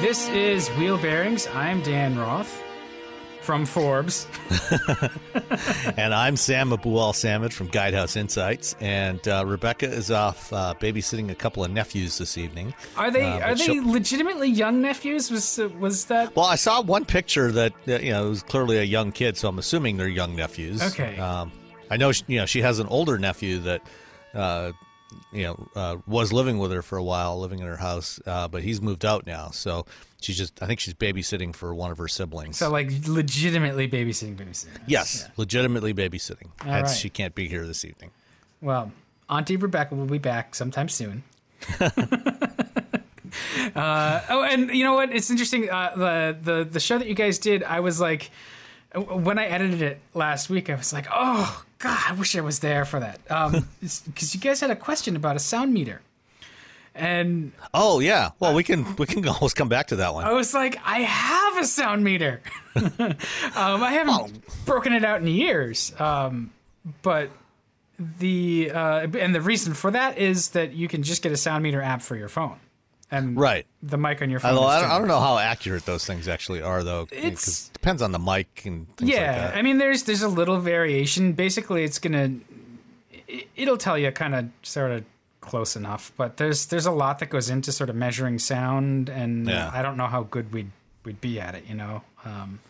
This is Wheel Bearings. I'm Dan Roth from Forbes. and I'm Sam Abuelsamid from Guidehouse Insights, and uh, Rebecca is off uh, babysitting a couple of nephews this evening. Are they Uh, are they she'll- legitimately young nephews? Was was that Well, I saw one picture that you know it was clearly a young kid, so I'm assuming they're young nephews. Okay. Um, I know she, you know she has an older nephew that uh, you know uh, was living with her for a while, living in her house, uh, but he's moved out now. So she's just I think she's babysitting for one of her siblings. so like legitimately babysitting babysitting? yes, legitimately babysitting. Hence, right. she can't be here this evening. Well, Auntie Rebecca will be back sometime soon. uh, oh, and you know what? It's interesting. Uh, the the the show that you guys did, I was like, when I edited it last week, I was like, oh god, I wish I was there for that. Um, because you guys had a question about a sound meter, and Oh yeah. Well, we can we can always come back to that one. I was like, I have a sound meter. um, I haven't broken it out in years. Um, but the uh, and the reason for that is that you can just get a sound meter app for your phone, and Right. the mic on your phone. I don't, I don't know how accurate those things actually are, though. It depends on the mic and things yeah, like that. I mean, there's there's a little variation. Basically, it's gonna it, it'll tell you kind of sort of close enough, but there's there's a lot that goes into sort of measuring sound, and Yeah. I don't know how good we'd we'd be at it. You know, um,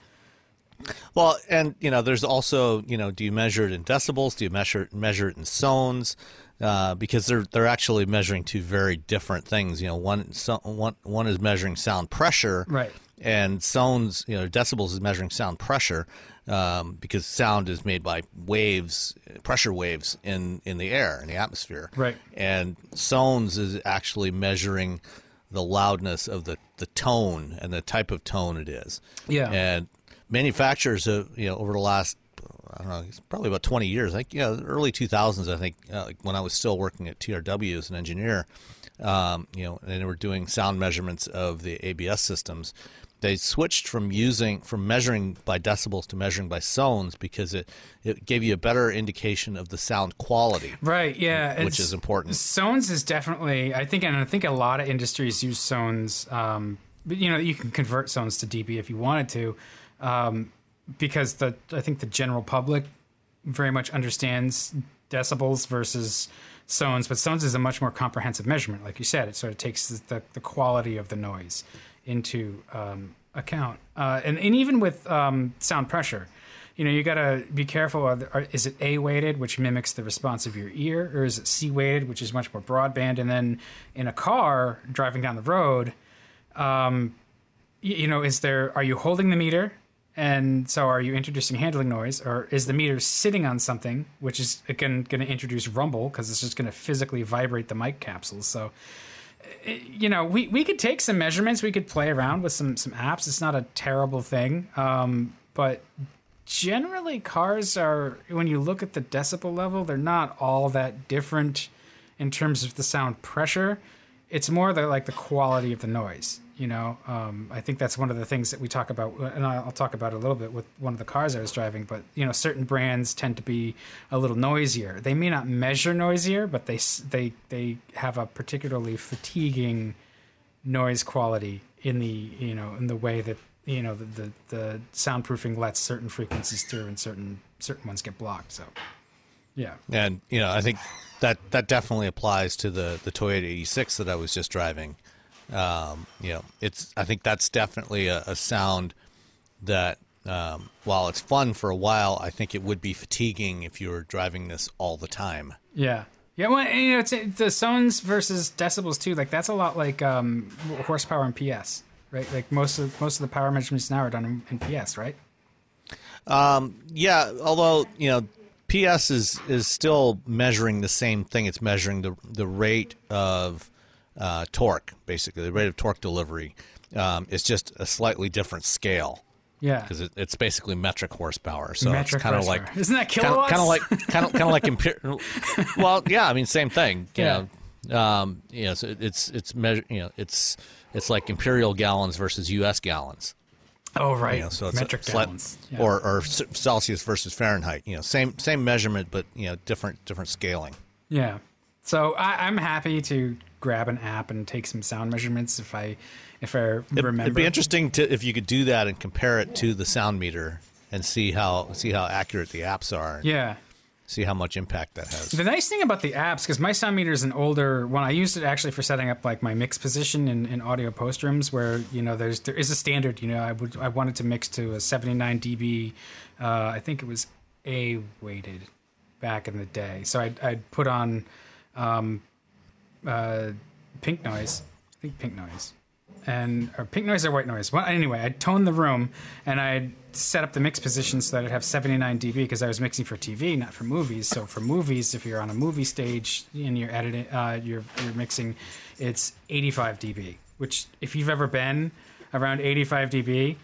Well, and you know, there's also you know, do you measure it in decibels? Do you measure measure it in sones? Uh, because they're they're actually measuring two very different things. You know, one so, one one is measuring sound pressure, Right. And sones, you know, decibels is measuring sound pressure um, because sound is made by waves, pressure waves in in the air in the atmosphere, Right. And sones is actually measuring the loudness of the the tone and the type of tone it is. Yeah. And manufacturers have, you know, over the last, I don't know, it's probably about 20 years, Like, think, yeah, early 2000s, I think, uh, like when I was still working at TRW as an engineer, um, you know, and they were doing sound measurements of the ABS systems. They switched from using from measuring by decibels to measuring by sones because it, it gave you a better indication of the sound quality. Right. Yeah. Which is important. Sones is definitely, I think, and I think a lot of industries use sones. Um, but you know, you can convert sones to dB if you wanted to, um, because the I think the general public very much understands decibels versus sones, but sones is a much more comprehensive measurement. Like you said, it sort of takes the the quality of the noise into um, account, uh, and and even with um, sound pressure you know you got to be careful are, is it A weighted which mimics the response of your ear or is it C weighted which is much more broadband? And then in a car driving down the road um, you know is there are you holding the meter and so are you introducing handling noise or is the meter sitting on something which is again going to introduce rumble because it's just going to physically vibrate the mic capsules so you know, we, we could take some measurements. We could play around with some some apps. It's not a terrible thing. Um, but generally, cars are when you look at the decibel level, they're not all that different in terms of the sound pressure. It's more the like the quality of the noise. You know, um, I think that's one of the things that we talk about, and I'll talk about a little bit with one of the cars I was driving. But you know, certain brands tend to be a little noisier. They may not measure noisier, but they they they have a particularly fatiguing noise quality in the you know in the way that you know the the, the soundproofing lets certain frequencies through and certain certain ones get blocked. So, yeah, And you know, I think that that definitely applies to the the Toyota 86 that I was just driving. Um, you know, it's I think that's definitely a, a sound that um, while it's fun for a while, I think it would be fatiguing if you were driving this all the time. yeah. Yeah, well, and, you know, it's the sounds versus decibels too. Like that's a lot like um, horsepower and PS, right? Like most of most of the power measurements now are done in, in PS, right? Yeah, although you know, PS is is still measuring the same thing. It's measuring the the rate of uh, torque, basically the rate of torque delivery. Um, it's just a slightly different scale. Yeah. because it, it's basically metric horsepower. So Metric it's kind of like Isn't that kind of like kind of kind of like imperial. well, yeah, I mean same thing. You Yeah. know, um, you know, so it- it's it's measure. You know, it's it's like imperial gallons versus U.S. gallons. oh, right. You know, so it's a Metric slight- gallons. Yeah. or or Celsius versus Fahrenheit. You know, same same measurement, but you know, different different scaling. Yeah. So I, I'm happy to grab an app and take some sound measurements if I if I It, remember. It'd be interesting to if you could do that and compare it to the sound meter and see how see how accurate the apps are. Yeah. See how much impact that has. The nice thing about the apps, because my sound meter is an older one, I used it actually for setting up like my mix position in, in audio post rooms, where you know there's there is a standard. You know, I would I wanted to mix to a 79 dB. Uh, I think it was A weighted back in the day, so I'd, I'd put on um, uh, pink noise. I think pink noise. And or pink noise or white noise. Well, anyway, I toned the room and I'd set up the mix position so that I'd have 79 dB because I was mixing for TV, not for movies. So for movies, if you're on a movie stage and you're editing, uh, you're you're mixing, it's 85 dB. Which, if you've ever been around 85 dB,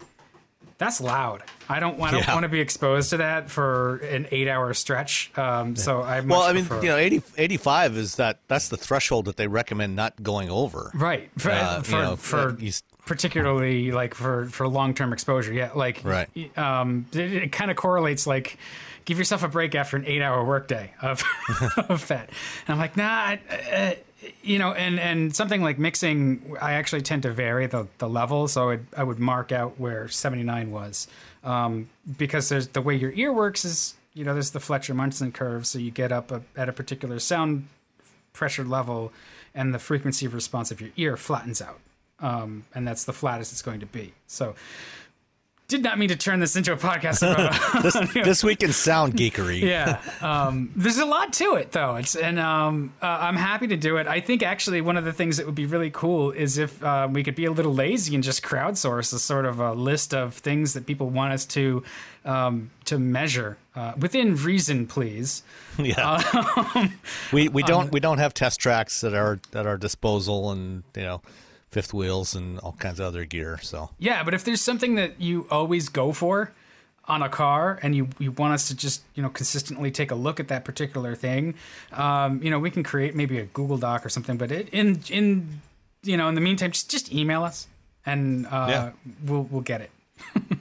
that's loud. I don't want to Yeah. want to be exposed to that for an eight-hour stretch. Um, so I much Well, I mean, prefer- you know, 80, 85 is that that's the threshold that they recommend not going over. Right. For, Uh, you for, know, for uh, particularly like for, for long term exposure. Yeah. Like, Right. Um, it, it kind of correlates like, give yourself a break after an eight hour workday of, of that. And I'm like, nah, I, uh, you know, and, and something like mixing, I actually tend to vary the, the level. So I'd, I would mark out where 79 was. Um, because there's the way your ear works is, you know, there's the Fletcher Munson curve. So you get up a, at a particular sound pressure level and the frequency response of your ear flattens out. Um, and that's the flattest it's going to be. So, did not mean to turn this into a podcast about. this, this week in sound geekery. yeah, um, there's a lot to it though. It's and um, uh, I'm happy to do it. I think actually one of the things that would be really cool is if uh, we could be a little lazy and just crowdsource a sort of a list of things that people want us to um, to measure uh, within reason, please. Yeah. Um, we we don't we don't have test tracks at our at our disposal and you know fifth wheels and all kinds of other gear. So Yeah, but if there's something that you always go for on a car and you, you want us to just, you know, consistently take a look at that particular thing, um, you know, we can create maybe a Google Doc or something, but it, in, in, you know, in the meantime, just, just email us and uh, Yeah. we'll, we'll get it.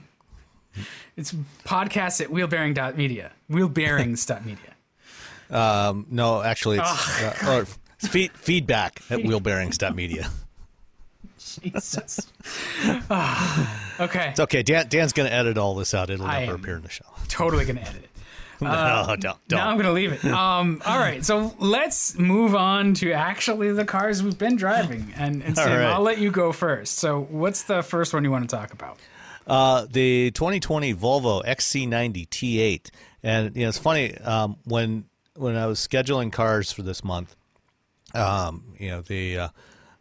it's podcast at wheelbearing.media, wheelbearings.media. um, no, actually it's uh, or it's feed, feedback at wheelbearings.media. Jesus. Ah, okay. It's okay. Dan, Dan's going to edit all this out. It'll I never appear in the show. Totally going to edit it. no, don't. don't. Now I'm going to leave it. Um, all right, so let's move on to actually the cars we've been driving, and, and Sam, right. I'll let you go first. So, what's the first one you want to talk about? Uh, the 2020 Volvo XC90 T8, and you know it's funny um, when when I was scheduling cars for this month, um, you know the uh,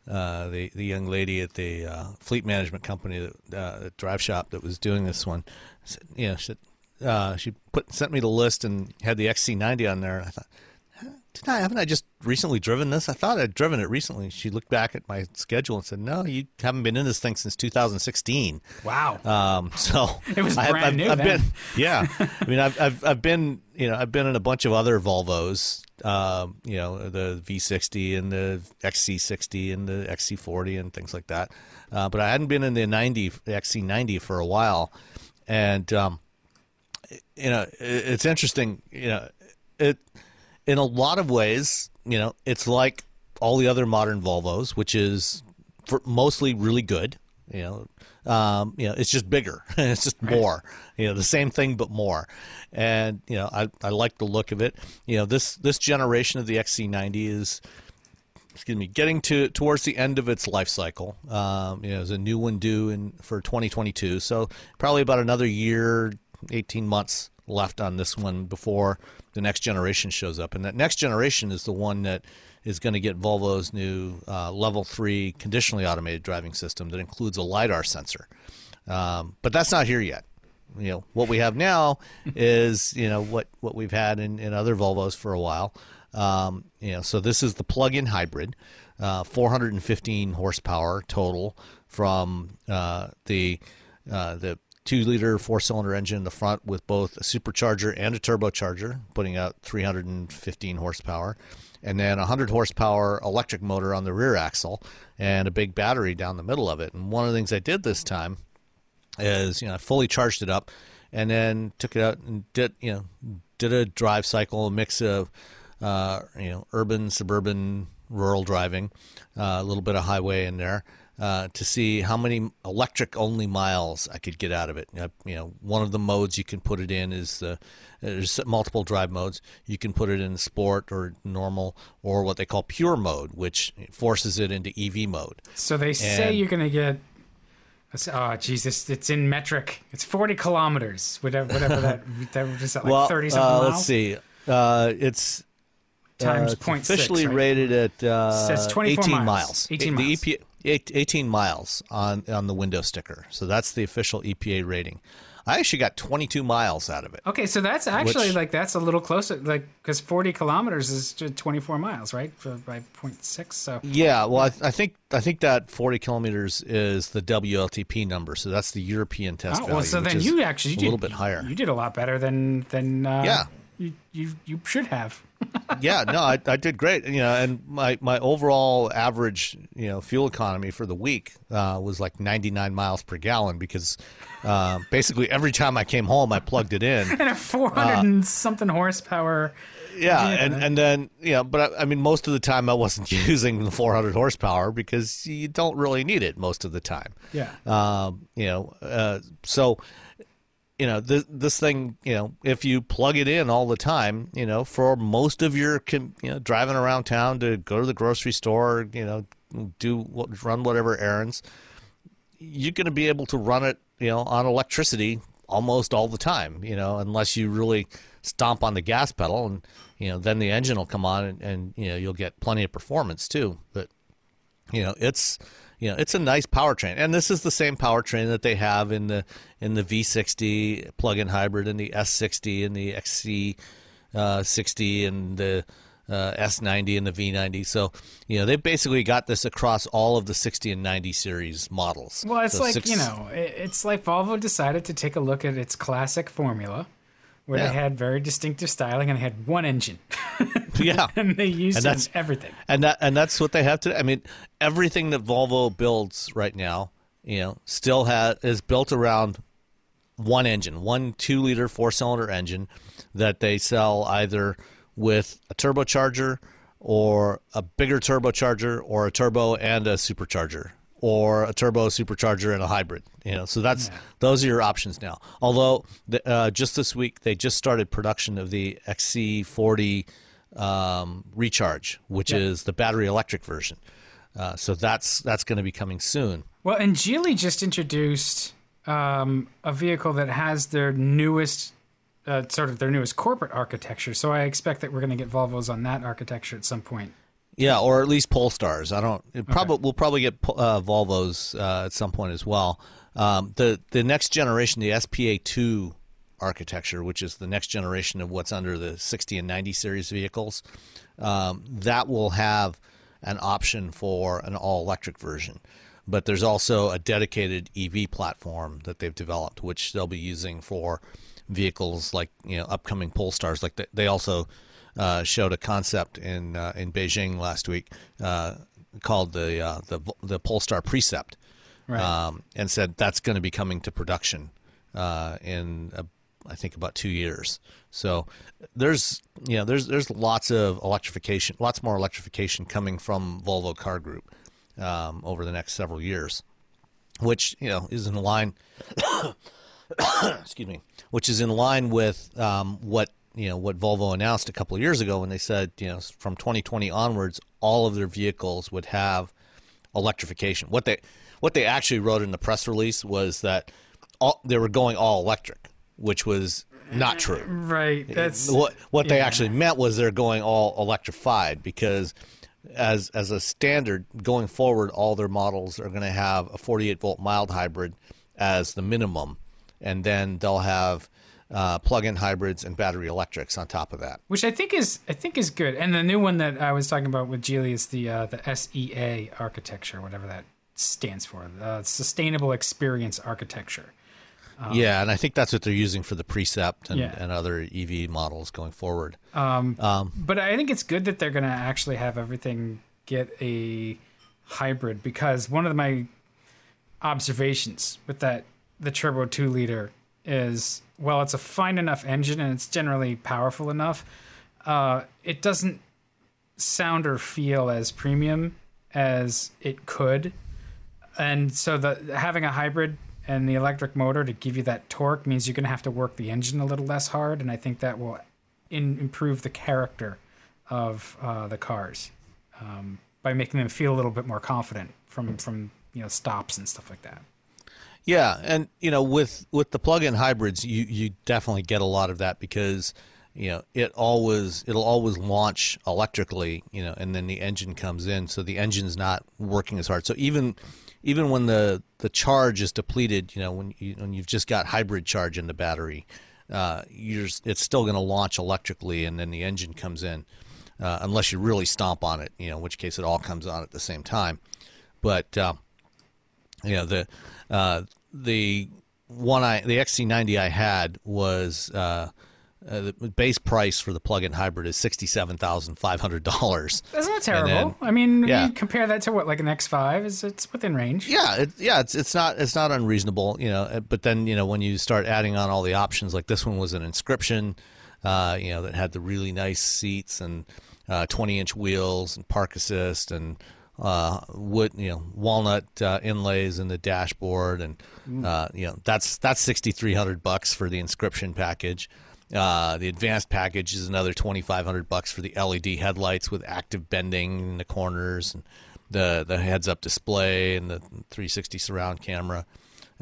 uh, the the young lady at the uh, fleet management company, that, uh, the drive shop that was doing this one, said, you know, she, uh, she put sent me the list and had the XC90 on there. I thought, did I haven't I just recently driven this? I thought I'd driven it recently. She looked back at my schedule and said, "No, you haven't been in this thing since 2016." Wow. Um, so It was I brand I've, new I've then. been, yeah. I mean, I've, I've I've been, you know, I've been in a bunch of other Volvos. Um, you know, the V60 and the XC60 and the XC40 and things like that. Uh, but I hadn't been in the 90, the XC90 for a while, and um, you know, it, it's interesting. You know, it in a lot of ways, you know, it's like all the other modern Volvos, which is for mostly really good. You know, um, you know, it's just bigger. it's just more. You know, the same thing but more. And you know, I I like the look of it. You know, this this generation of the XC90 is excuse me, getting to towards the end of its life cycle. Um, you know, there's a new one due in for 2022, so probably about another year, 18 months left on this one before the next generation shows up. And that next generation is the one that is going to get Volvo's new uh, level three conditionally automated driving system that includes a lidar sensor. Um, but that's not here yet. you know what we have now is you know what what we've had in, in other Volvos for a while. Um, you know, so this is the plug-in hybrid, uh, 415 horsepower total from uh, the uh, the two liter four cylinder engine in the front with both a supercharger and a turbocharger, putting out 315 horsepower, and then a 100 horsepower electric motor on the rear axle and a big battery down the middle of it. And one of the things I did this time is, you know, I fully charged it up and then took it out and did, you know, did a drive cycle, a mix of, uh, you know, urban, suburban, rural driving, uh, a little bit of highway in there uh, to see how many electric only miles I could get out of it. You know, one of the modes you can put it in is the there's multiple drive modes. You can put it in sport or normal or what they call pure mode, which forces it into EV mode. So they say And- you're going to get. Oh Jesus! It's in metric. It's forty kilometers. Whatever, whatever that that was like well, thirty something uh, miles. let's see. Uh, it's Times uh, it's 0.6, officially right? rated at uh, 24 18 miles. 18 the miles. EPA, 18 miles on on the window sticker. So that's the official EPA rating. I actually got 22 miles out of it. Okay, so that's actually Which- like that's a little closer, like because forty kilometers is just twenty four miles, right? For, by 0.6, So Yeah, well, I, I think I think that 40 kilometers is the WLTP number, so that's the European test oh, value. well, so then you actually you a did, little bit higher. You did a lot better than than uh, Yeah. You, you you should have. yeah, no, I, I did great. You know, and my, my overall average, you know, fuel economy for the week uh, was like 99 miles per gallon because uh, basically every time I came home, I plugged it in. and a four hundred and something horsepower. Yeah, Yeah. and and then you know, but I, I mean, most of the time I wasn't using the 400 horsepower because you don't really need it most of the time. Yeah. Um, you know, uh, so you know this this thing, you know, if you plug it in all the time, you know, for most of your you know driving around town to go to the grocery store, you know, do run whatever errands, you're going to be able to run it, you know, on electricity almost all the time, you know, unless you really stomp on the gas pedal and, you know, then the engine will come on and, and you know, you'll get plenty of performance too. But, you know, it's, you know, it's a nice powertrain. And this is the same powertrain that they have in the, in the V60 plug-in hybrid and the S60 and the XC uh, 60 and the uh, S90 and the V90. So, you know, they basically got this across all of the 60 and 90 series models. Well, it's So like six- you know, it's like Volvo decided to take a look at its classic formula, where Yeah. they had very distinctive styling and they had one engine, yeah. and they use And that's- everything. and that and that's what they have to. I mean, everything that Volvo builds right now, you know, still has is built around one engine, one two liter four cylinder engine that they sell either with a turbocharger or a bigger turbocharger or a turbo and a supercharger or a turbo supercharger and a hybrid you know so that's those are your options now although the, uh, just this week they just started production of the XC40 um, recharge which is the battery electric version uh, so that's that's going to be coming soon Well, and Geely just introduced um, a vehicle that has their newest, uh, sort of their newest corporate architecture. So I expect that we're going to get Volvos on that architecture at some point. Yeah, or at least Polestars. I don't. It probably we'll probably get uh, Volvos uh, at some point as well. Um, the the next generation, the SPA two architecture, which is the next generation of what's under the 60 and 90 series vehicles, um, that will have an option for an all electric version. But there's also a dedicated EV platform that they've developed, which they'll be using for vehicles like you know upcoming Polestars. Like they, they also uh, showed a concept in uh, in Beijing last week uh, called the uh, the the Polestar Precept, Right. um, and said that's going to be coming to production uh, in I think about two years. So there's you know there's there's lots of electrification, lots more electrification coming from Volvo Car Group um, over the next several years, which you know is in line excuse me, which is in line with um, what you know what Volvo announced a couple of years ago when they said you know from 2020 onwards all of their vehicles would have electrification. What they what they actually wrote in the press release was that all, they were going all electric, which was not true. Right. That's What what they yeah. actually meant was they're going all electrified because as as a standard going forward, all their models are going to have a 48 volt mild hybrid as the minimum and then they'll have uh, plug-in hybrids and battery electrics on top of that. which I think is I think is good. And the new one that I was talking about with Geely is the uh, the SEA architecture, whatever that stands for, uh, Sustainable Experience Architecture. Um, yeah, and I think that's what they're using for the Precept and, Yeah. and other EV models going forward. Um, um, but I think it's good that they're going to actually have everything get a hybrid because one of my observations with that the turbo 2 liter is well it's a fine enough engine and it's generally powerful enough uh, it doesn't sound or feel as premium as it could and so the having a hybrid and the electric motor to give you that torque means you're going to have to work the engine a little less hard and i think that will in, improve the character of uh, the cars um, by making them feel a little bit more confident from from you know stops and stuff like that Yeah, and you know, with with the plug-in hybrids, you you definitely get a lot of that because you know it always it'll always launch electrically, you know, and then the engine comes in, so the engine's not working as hard. So even even when the the charge is depleted, you know, when you when you've just got hybrid charge in the battery, uh, you're it's still going to launch electrically, and then the engine comes in, uh, unless you really stomp on it, you know, in which case it all comes on at the same time. But uh, you know the uh, the one I the XC90 I had was uh, uh, the base price for the plug-in hybrid is sixty-seven thousand five hundred dollars. that's not that terrible then- i mean yeah. you compare that to what like an X5 is it's within range Yeah, it, yeah, it's it's not it's not unreasonable, you know. uh, But then you know when you start adding on all the options, like this one was an inscription, uh, you know, that had the really nice seats and twenty inch wheels and park assist and uh, wood, you know, walnut uh, inlays in the dashboard, and uh, you know that's that's sixty three hundred bucks for the inscription package. Uh, the advanced package is another twenty five hundred bucks for the LED headlights with active bending in the corners and the the heads up display and the 360 surround camera,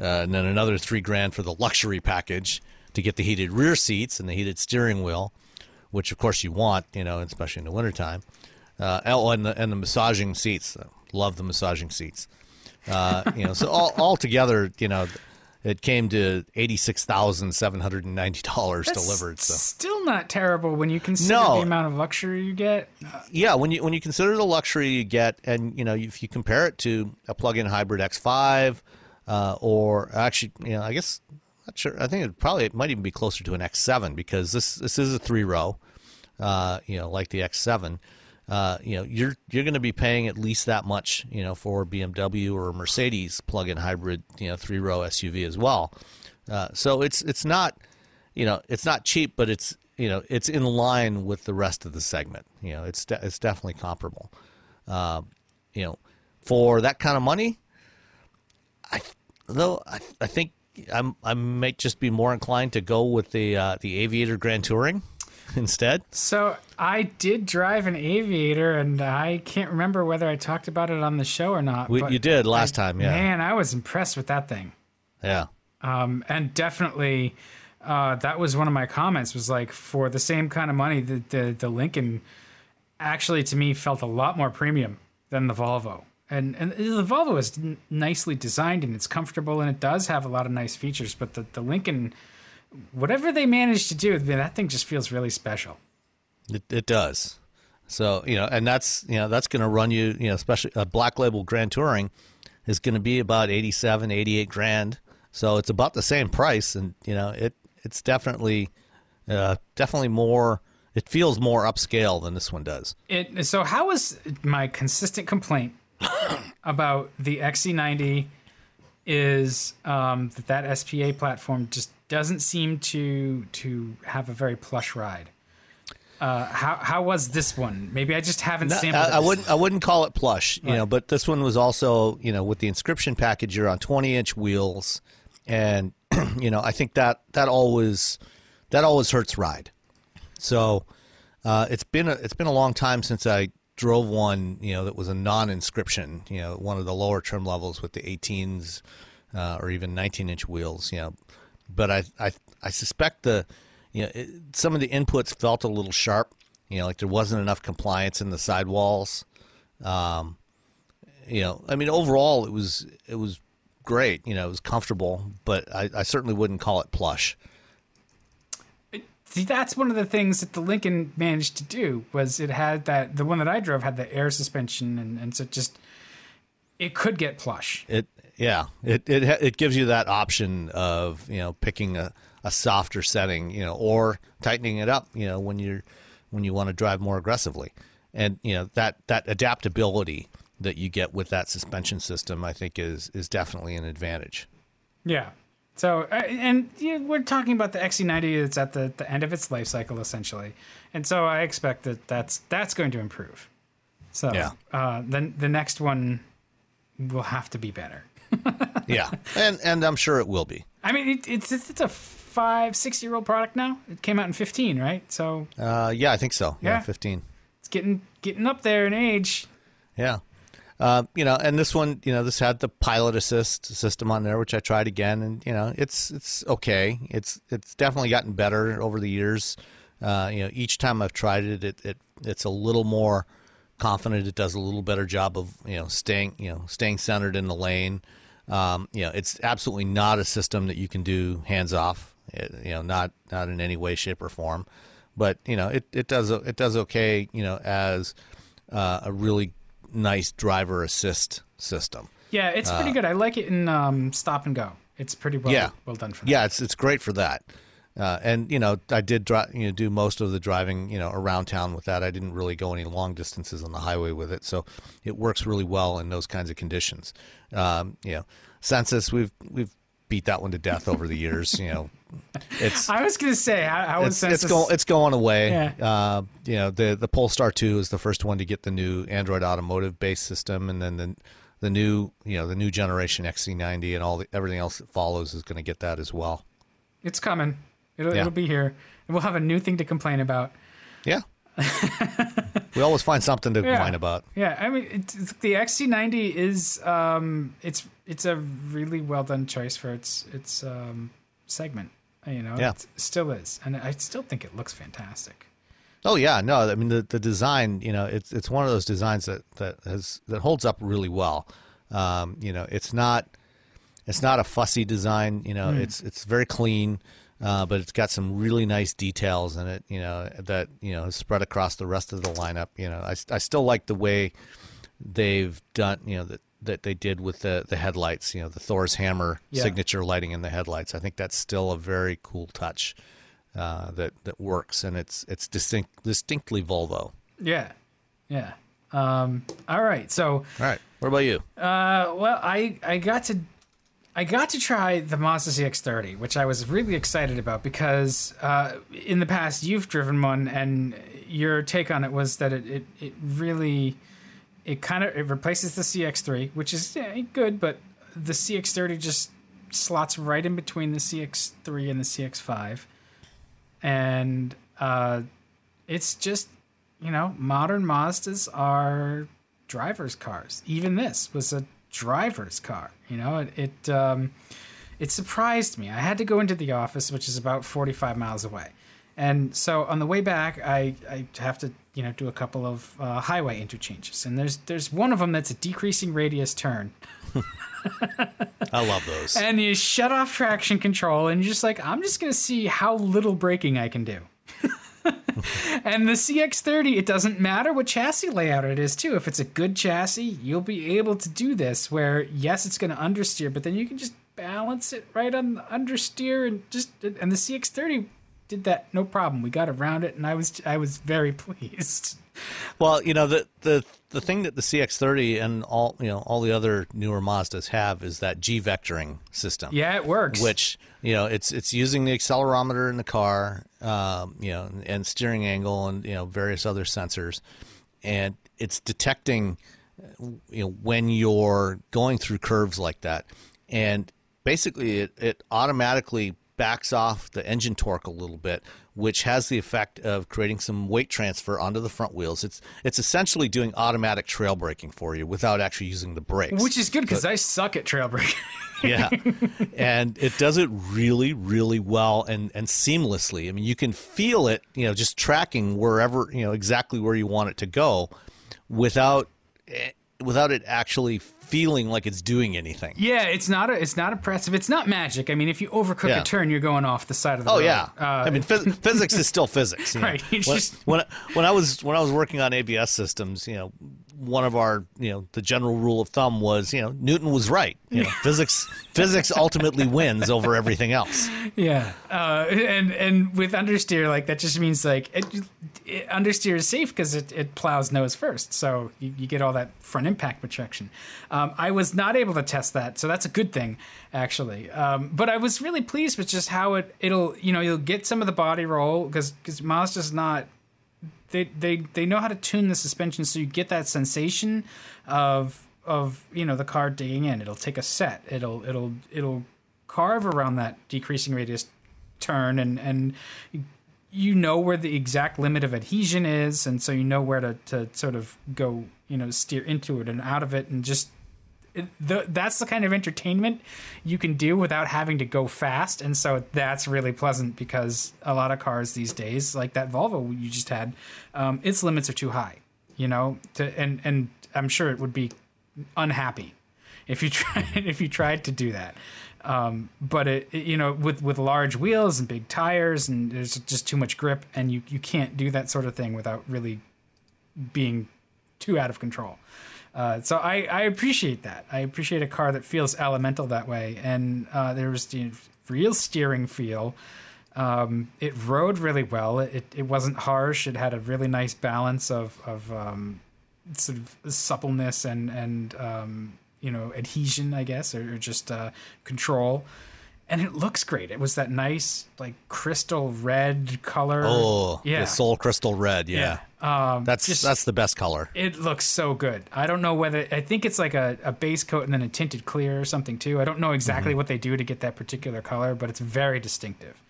uh, and then another three grand for the luxury package to get the heated rear seats and the heated steering wheel, which of course you want, you know, especially in the wintertime. Uh, oh, and the and the massaging seats, love the massaging seats. Uh, you know, so all all together, you know, it came to eighty six thousand seven hundred and ninety dollars delivered. So still not terrible when you consider No. the amount of luxury you get yeah, when you when you consider the luxury you get, and you know if you compare it to a plug-in hybrid X5, uh, or actually, you know, I guess not sure. I think it probably it might even be closer to an X7 because this this is a three row, uh, you know, like the X7. Uh, you know, you're you're going to be paying at least that much, you know, for BMW or Mercedes plug-in hybrid, you know, three row SUV as well. Uh, so it's it's not you know, it's not cheap, but it's you know, it's in line with the rest of the segment. You know, it's de- it's definitely comparable. Um, you know, for that kind of money, I though I, I think I'm I might just be more inclined to go with the uh, the Aviator Grand Touring instead. So I did drive an Aviator, and I can't remember whether I talked about it on the show or not. We, but you did last time, yeah, Man, I was impressed with that thing, yeah, um, and definitely uh, that was one of my comments. Was like for the same kind of money, the the, the Lincoln actually to me felt a lot more premium than the Volvo. And and the Volvo is n- nicely designed and it's comfortable and it does have a lot of nice features, but the the Lincoln, whatever they managed to do, man, that thing just feels really special. it, it does. So you know, and that's you know that's going to run you you know, especially a black label Grand Touring is going to be about 87, 88 grand. So it's about the same price, and you know it it's definitely uh, definitely more. It feels more upscale than this one does. It so how was my consistent complaint about the XC90 is um, that that SPA platform just doesn't seem to to have a very plush ride. Uh, how how was this one? Maybe I just haven't I, sampled. I it. wouldn't I wouldn't call it plush, you know, but this one was also you know with the inscription package. You're on 20 inch wheels, and you know I think that that always that always hurts ride. So uh, it's been a, it's been a long time since I drove one you know that was a non-inscription you know one of the lower trim levels with the 18s uh, or even 19 inch wheels you know but I I I suspect the you know it, some of the inputs felt a little sharp you know like there wasn't enough compliance in the sidewalls um, you know I mean overall it was it was great. You know, it was comfortable, but I, I certainly wouldn't call it plush. See, that's one of the things that the Lincoln managed to do was it had that the one that I drove had the air suspension and and so it just it could get plush. It yeah, it it it gives you that option of you know picking a, a softer setting, you know, or tightening it up, you know, when you're when you want to drive more aggressively, and you know that that adaptability that you get with that suspension system, I think is is definitely an advantage. Yeah. So, uh, and you know, we're talking about the XC90 that's at the, the end of its life cycle, essentially. And so I expect that that's, that's going to improve. So, Yeah. uh, then the next one will have to be better. yeah, and and I'm sure it will be. I mean, it, it's, it's a five, six year old product now. It came out in 15, right? So Uh, yeah, I think so. Yeah, Yeah. 15. it's getting, getting up there in age. Yeah. Uh, you know, and this one, you know, this had the pilot assist system on there, which I tried again, and you know, it's it's okay. It's it's definitely gotten better over the years. Uh, you know, each time I've tried it, it, it it's a little more confident. It does a little better job of you know staying you know staying centered in the lane. Um, you know, it's absolutely not a system that you can do hands off. It, you know, not not in any way, shape, or form. But you know, it, it does it does okay. You know, as uh, a really nice driver assist system. Yeah, it's pretty good. I like it in um, stop and go. It's pretty well, Uh, Yeah. well done for that. Yeah, it's it's great for that. Uh, and you know, I did dri- you know do most of the driving you know around town with that. I didn't really go any long distances on the highway with it, so it works really well in those kinds of conditions. Um, you know, Sensus we've we've beat that one to death over the years. You know, it's I was going to say, how, it's, it's Sensus- going it's going away. Yeah. Uh, you know, the the Polestar two is the first one to get the new Android Automotive based system, and then the the new you know the new generation XC90 and all the, everything else that follows is going to get that as well. It's coming. It'll, Yeah. it'll be here. And we'll have a new thing to complain about. Yeah. we always find something to Yeah. whine about. Yeah, I mean, the XC90 is um, it's it's a really well done choice for its its um, segment. You know, Yeah. it still is, and I still think it looks fantastic. Oh yeah, no, I mean the the design, you know, it's it's one of those designs that that has that holds up really well. Um, you know, it's not it's not a fussy design. You know, it's it's very clean, uh, but it's got some really nice details in it. You know that you know spread across the rest of the lineup. You know, I, I still like the way they've done. You know that that they did with the the headlights. You know, the Thor's hammer Yeah. signature lighting in the headlights. I think that's still a very cool touch uh, that that works, and it's it's distinct distinctly Volvo. Yeah, yeah. Um, all right, so All right, what about you? Uh, well, I I got to I got to try the Mazda CX-30, which I was really excited about because uh, in the past you've driven one, and your take on it was that it it, it really it kind of it replaces the CX-3, which is yeah, good, but the CX-30 just slots right in between the CX-3 and the CX-5, and uh, it's just you know modern Mazdas are drivers' cars. Even this was a driver's car. You know, it it, um, it surprised me. I had to go into the office, which is about forty five miles away, and so on the way back, I I have to you know do a couple of uh, highway interchanges, and there's there's one of them that's a decreasing radius turn, I love those. and you shut off traction control, and you're just like, I'm just gonna see how little braking I can do. and the CX30, it doesn't matter what chassis layout it is, too. If it's a good chassis, you'll be able to do this. Where yes, it's going to understeer, but then you can just balance it right on the understeer and just and the CX30 did that no problem. We got around it, and I was I was very pleased. Well, you know the the the thing that the CX30 and all you know all the other newer Mazdas have is that G vectoring system. Yeah, it works. Which you know it's it's using the accelerometer in the car, um, you know, and steering angle and you know various other sensors, and it's detecting you know when you're going through curves like that, and basically it, it automatically backs off the engine torque a little bit, which has the effect of creating some weight transfer onto the front wheels. It's it's essentially doing automatic trail braking for you without actually using the brakes. which is good because I suck at trail braking. yeah and it does it really really well and and seamlessly i mean you can feel it you know just tracking wherever you know exactly where you want it to go without eh, without it actually feeling like it's doing anything. Yeah, it's not a, it's not impressive. It's not magic. I mean, if you overcook Yeah. a turn, you're going off the side of the Oh road. yeah, Uh, I mean phys- physics is still physics. you know. Right, When, just- when when I was when I was working on ABS systems, you know, one of our you know the general rule of thumb was you know Newton was right. You know, physics physics ultimately wins over everything else. Yeah, uh, and and with understeer, like that just means like it, it, understeer is safe because it, it plows nose first, so you, you get all that front impact protection. Um, I was not able to test that, so that's a good thing actually. Um, but I was really pleased with just how it it'll you know you'll get some of the body roll because because Mazda's not they they they know how to tune the suspension so you get that sensation of of you know the car digging in. It'll take a set. It'll it'll it'll carve around that decreasing radius turn and and you know where the exact limit of adhesion is and so you know where to, to sort of go you know steer into it and out of it and just the, that's the kind of entertainment you can do without having to go fast. And so that's really pleasant because a lot of cars these days like that volvo you just had um, its limits are too high you know to, and and i'm sure it would be unhappy if you tried if you tried to do that. Um, but it, it- you know with with large wheels and big tires and there's just too much grip and you you can't do that sort of thing without really being too out of control uh, so I, I appreciate that. I appreciate a car that feels elemental that way. And uh, there was the real steering feel. Um, it rode really well. It, it wasn't harsh. It had a really nice balance of, of um, sort of suppleness and, and um, you know, adhesion, I guess, or, or just uh, control. And it looks great. It was that nice, like crystal red color. Oh, yeah. the soul crystal red. Yeah, Um, that's just- that's the best color. it looks so good. I don't know whether I think it's like a, a base coat and then a tinted clear or something too. I don't know exactly Mm-hmm. what they do to get that particular color, but it's very distinctive.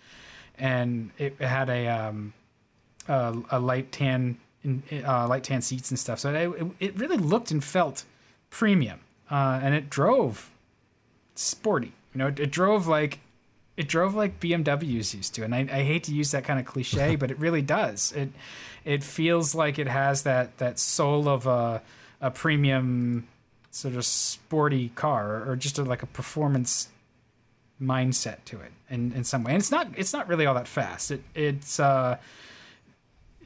And it had a um, a, a light tan uh, light tan seats and stuff. So it, it really looked and felt premium, uh, and it drove sporty. You know, it, it drove like it drove like BMWs used to, and I, I hate to use that kind of cliche, but it really does. It it feels like it has that that soul of a a premium sort of sporty car, or just a, like a performance mindset to it in, in some way. And it's not it's not really all that fast. It it's uh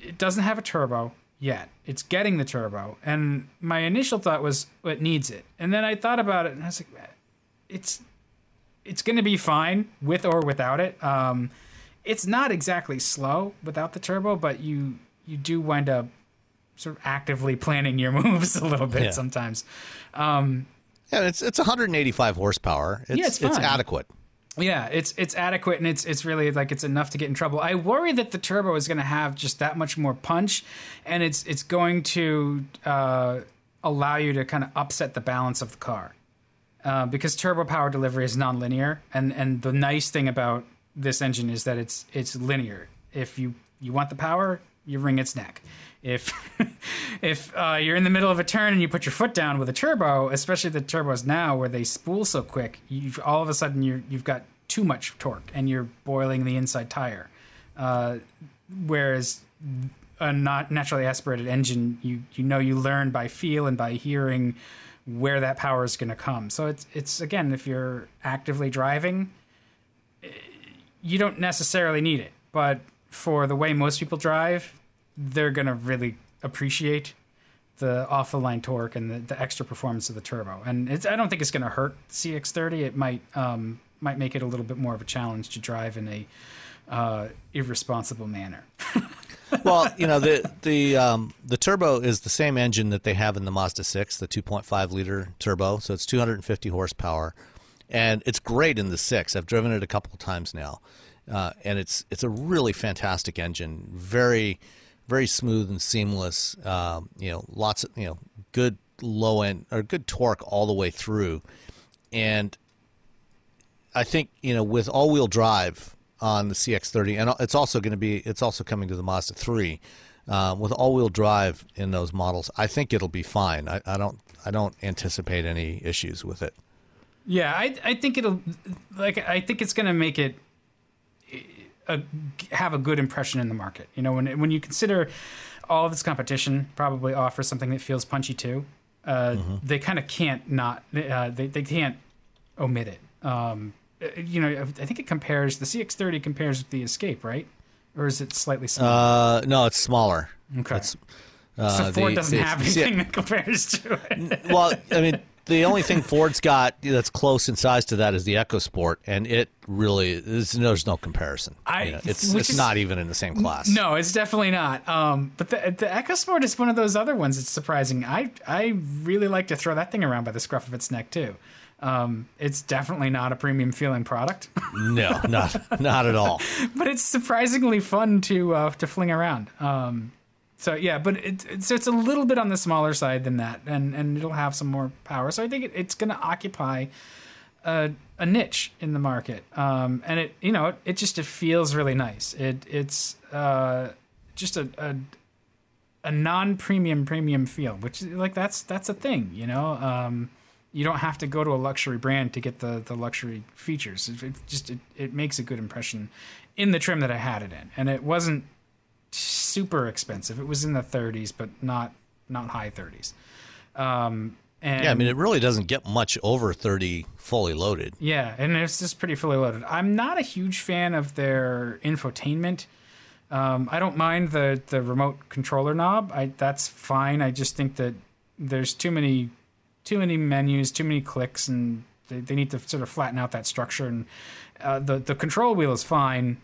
it doesn't have a turbo yet. It's getting the turbo. And my initial thought was well, it needs it. And then I thought about it and I was like it's it's going to be fine with or without it. Um, it's not exactly slow without the turbo, but you you do wind up sort of actively planning your moves a little bit Yeah. sometimes. Yeah, it's it's 185 horsepower. It's, Yeah, it's fine. adequate. Yeah, it's it's adequate and it's it's really like it's enough to get in trouble. I worry that the turbo is going to have just that much more punch, and it's it's going to uh, allow you to kind of upset the balance of the car. Uh, because turbo power delivery is nonlinear, and and the nice thing about this engine is that it's it's linear. If you you want the power, you wring its neck. If if uh, you're in the middle of a turn and you put your foot down with a turbo, especially the turbos now where they spool so quick, you all of a sudden you you've got too much torque and you're boiling the inside tire. Uh, whereas a not naturally aspirated engine, you you know you learn by feel and by hearing where that power is going to come. So it's it's again, if you're actively driving, you don't necessarily need it, but for the way most people drive, they're going to really appreciate the off the line torque and the, the extra performance of the turbo. And it's, I don't think it's going to hurt CX30. It might um, might make it a little bit more of a challenge to drive in a uh, irresponsible manner. well, you know the the um, the turbo is the same engine that they have in the Mazda 6, the 2.5 liter turbo. So it's 250 horsepower, and it's great in the six. I've driven it a couple of times now, uh, and it's it's a really fantastic engine. Very very smooth and seamless. Um, you know, lots of you know good low end or good torque all the way through, and I think you know with all wheel drive on the CX30, and it's also going to be it's also coming to the Mazda 3 uh, with all wheel drive in those models. I think it'll be fine. I, I don't I don't anticipate any issues with it. Yeah, I I think it'll like I think it's going to make it a, have a good impression in the market. You know, when when you consider all of its competition probably offers something that feels punchy too. uh, they kind of can't not uh, they they can't omit it. Um, you know, I think it compares the CX30 compares with the Escape, right? Or is it slightly smaller? Uh, no, it's smaller. Okay. It's, so uh, Ford the- doesn't the- have anything that compares to it. well, I mean, the only thing Ford's got that's close in size to that is the EcoSport, and it really is, there's no comparison. I- You know, it's it's is- not even in the same class. No, it's definitely not. Um, but the the EcoSport is one of those other ones. It's surprising. I I really like to throw that thing around by the scruff of its neck too. Um, it's definitely not a premium feeling product, no, not not at all. but it's surprisingly fun to uh, to fling around. Um, so yeah, but it, it's it's a little bit on the smaller side than that, and and it'll have some more power. So I think it, it's going to occupy a, a niche in the market. Um, and it, you know, it, it just, it feels really nice. It, it's, uh, just a, a, a non-premium premium feel, which like that's, that's a thing, you know? Um, you don't have to go to a luxury brand to get the, the luxury features. It, it just, it, it makes a good impression in the trim that I had it in. And it wasn't super expensive. It was in the thirties, but not, not high thirties. Um, and Yeah, I mean, it really doesn't get much over 30 fully loaded. yeah, and it's just pretty fully loaded. I'm not a huge fan of their infotainment. Um, I don't mind the the remote controller knob. I that's fine. I just think that there's too many too many menus, too many clicks, and they, they need to sort of flatten out that structure. And uh, the the control wheel is fine.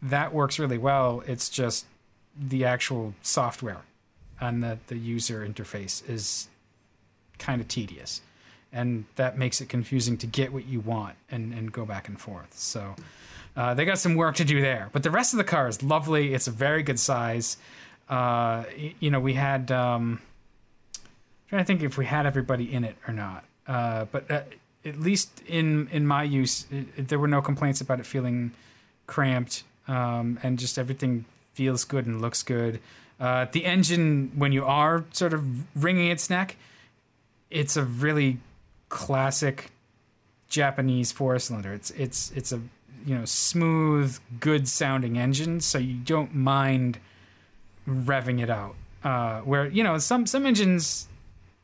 That works really well. It's just the actual software and the the user interface is kind of tedious and that makes it confusing to get what you want and, and go back and forth. So uh, they got some work to do there. But the rest of the car is lovely. It's a very good size. Uh, you know, we had um, trying to think if we had everybody in it or not. Uh, but uh, at least in in my use, it, it- there were no complaints about it feeling cramped, um, and just everything feels good and looks good. Uh, the engine, when you are sort of wringing its neck, it's a really classic Japanese four cylinder. It's it's it's a you know smooth, good sounding engine, so you don't mind revving it out. Uh, where you know some some engines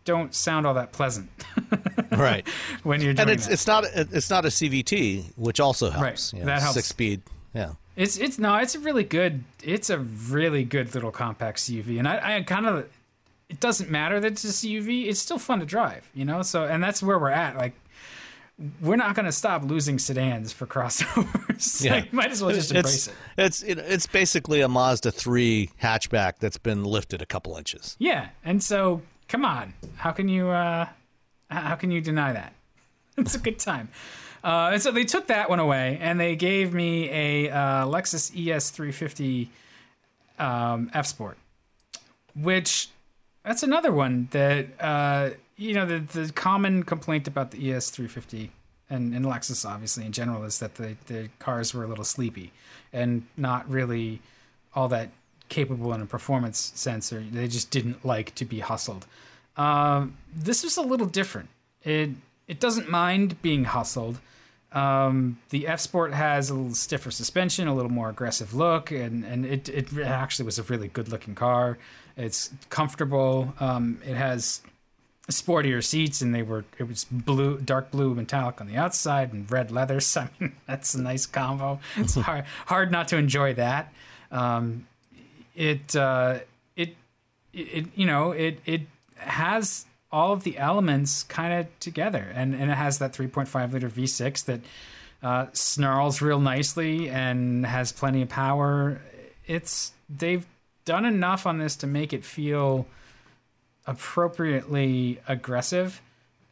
don't sound all that pleasant Right. when you're doing and it's that. it's not it's not a CVT, which also helps. Right. you That helps. Six speed. Yeah. It's it's no, it's a really good. It's a really good little compact CUV, and I, I kind of. It doesn't matter that it's a CUV. It's still fun to drive, you know. So, and that's where we're at. Like, we're not going to stop losing sedans for crossovers. Yeah. like, might as well just embrace it's, it. It's it, it's basically a Mazda three hatchback that's been lifted a couple inches. Yeah, and so come on, how can you uh, how can you deny that? It's a good time. Uh, and so they took that one away, and they gave me a uh, Lexus ES350 um, F Sport, which that's another one that uh, you know the the common complaint about the ES350 and, and Lexus obviously in general is that the the cars were a little sleepy and not really all that capable in a performance sense, or they just didn't like to be hustled. Um, this was a little different. It it doesn't mind being hustled. Um, the F Sport has a little stiffer suspension, a little more aggressive look, and and it it actually was a really good looking car. It's comfortable. Um, it has sportier seats, and they were it was blue, dark blue metallic on the outside, and red leather. So I mean, that's a nice combo. It's hard hard not to enjoy that. Um, it uh, it it you know it it has all of the elements kind of together. And and it has that 3.5 liter v6 that uh, snarls real nicely and has plenty of power. It's they've done enough on this to make it feel appropriately aggressive.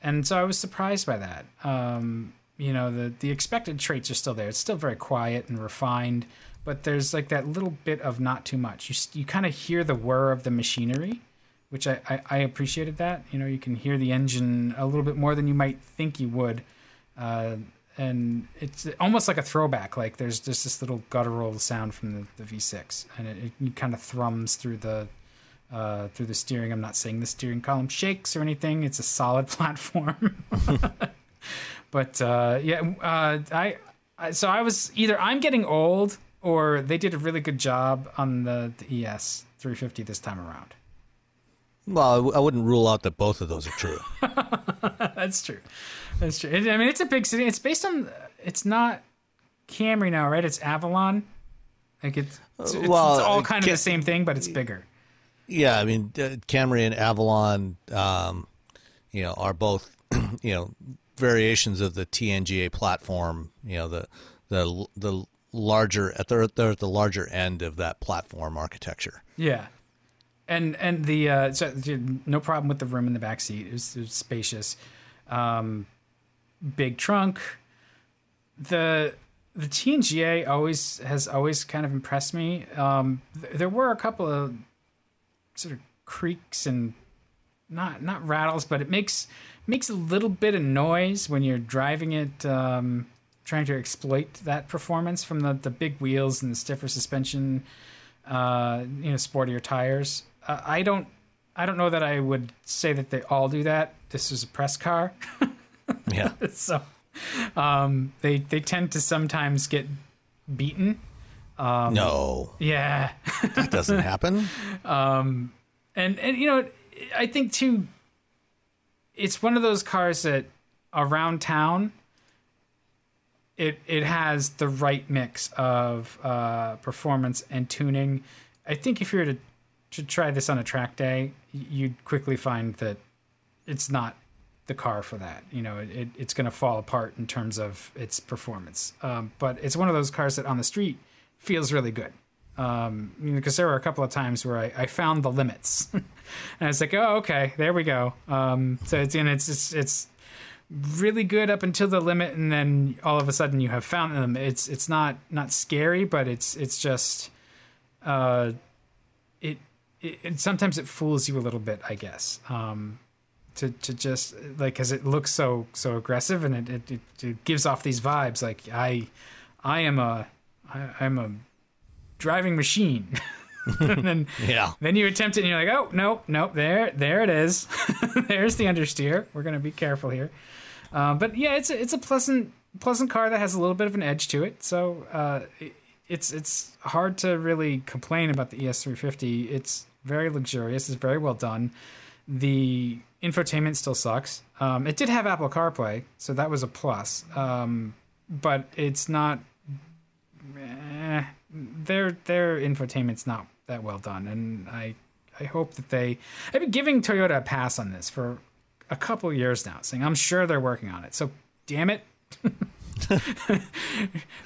And so i was surprised by that. Um, you know the the expected traits are still there. It's still very quiet and refined but there's like that little bit of not too much you you kind of hear the whir of the machinery which I, I, I appreciated that. You know, you can hear the engine a little bit more than you might think you would. Uh, and it's almost like a throwback. Like there's just this little guttural sound from the, the V6, and it, it kind of thrums through the uh, through the steering. I'm not saying the steering column shakes or anything. It's a solid platform. but uh, yeah, uh, I, I so I was either I'm getting old or they did a really good job on the, the ES 350 this time around. Well, I wouldn't rule out that both of those are true. That's true. That's true. I mean, it's a big city. It's based on. It's not Camry now, right? It's Avalon. Like it's, it's, it's, well, it's all kind of the same thing, but it's bigger. Yeah, I mean, uh, Camry and Avalon, um, you know, are both, you know, variations of the TNGA platform. You know, the the the larger at the they're at the larger end of that platform architecture. Yeah, and and the uh, so, no problem with the room in the back seat. It was, it was spacious, um, big trunk. The the TNGA always has always kind of impressed me. Um, th- there were a couple of sort of creaks and not not rattles, but it makes makes a little bit of noise when you're driving it, um, trying to exploit that performance from the the big wheels and the stiffer suspension, uh, you know, sportier tires. Uh, I don't I don't know that I would say that they all do that. This is a press car, Yeah, so um, they they tend to sometimes get beaten. no, Yeah. that doesn't happen. Um, and and you know i think too it's one of those cars that around town it it has the right mix of uh, performance and tuning. I think if you were to to try this on a track day you'd quickly find that it's not the car for that. You know it, it, it's going to fall apart in terms of its performance. Um, but it's one of those cars that on the street feels really good. Um, because there were a couple of times where I, I found the limits, and I was like, oh, okay, there we go. Um, so it's and it's, it's it's really good up until the limit, and then all of a sudden you have found them. It's it's not not scary, but it's it's just, uh, it, it, sometimes it fools you a little bit, I guess. Um, to, to just like because it looks so so aggressive and it, it, it, it gives off these vibes like I I am a I, I'm a driving machine. and then Yeah, then you attempt it and you're like, oh no, no, there there it is. There's the understeer. We're gonna be careful here. Uh, but yeah, it's a, it's a pleasant pleasant car that has a little bit of an edge to it. So uh, it- it's it's hard to really complain about the ES350. It's very luxurious. It's very well done. The infotainment still sucks. Um, it did have Apple CarPlay, so that was a plus. Um, but it's not eh, their their infotainment's not that well done, and I I hope that they I've been giving Toyota a pass on this for a couple years now, saying I'm sure they're working on it. So damn it.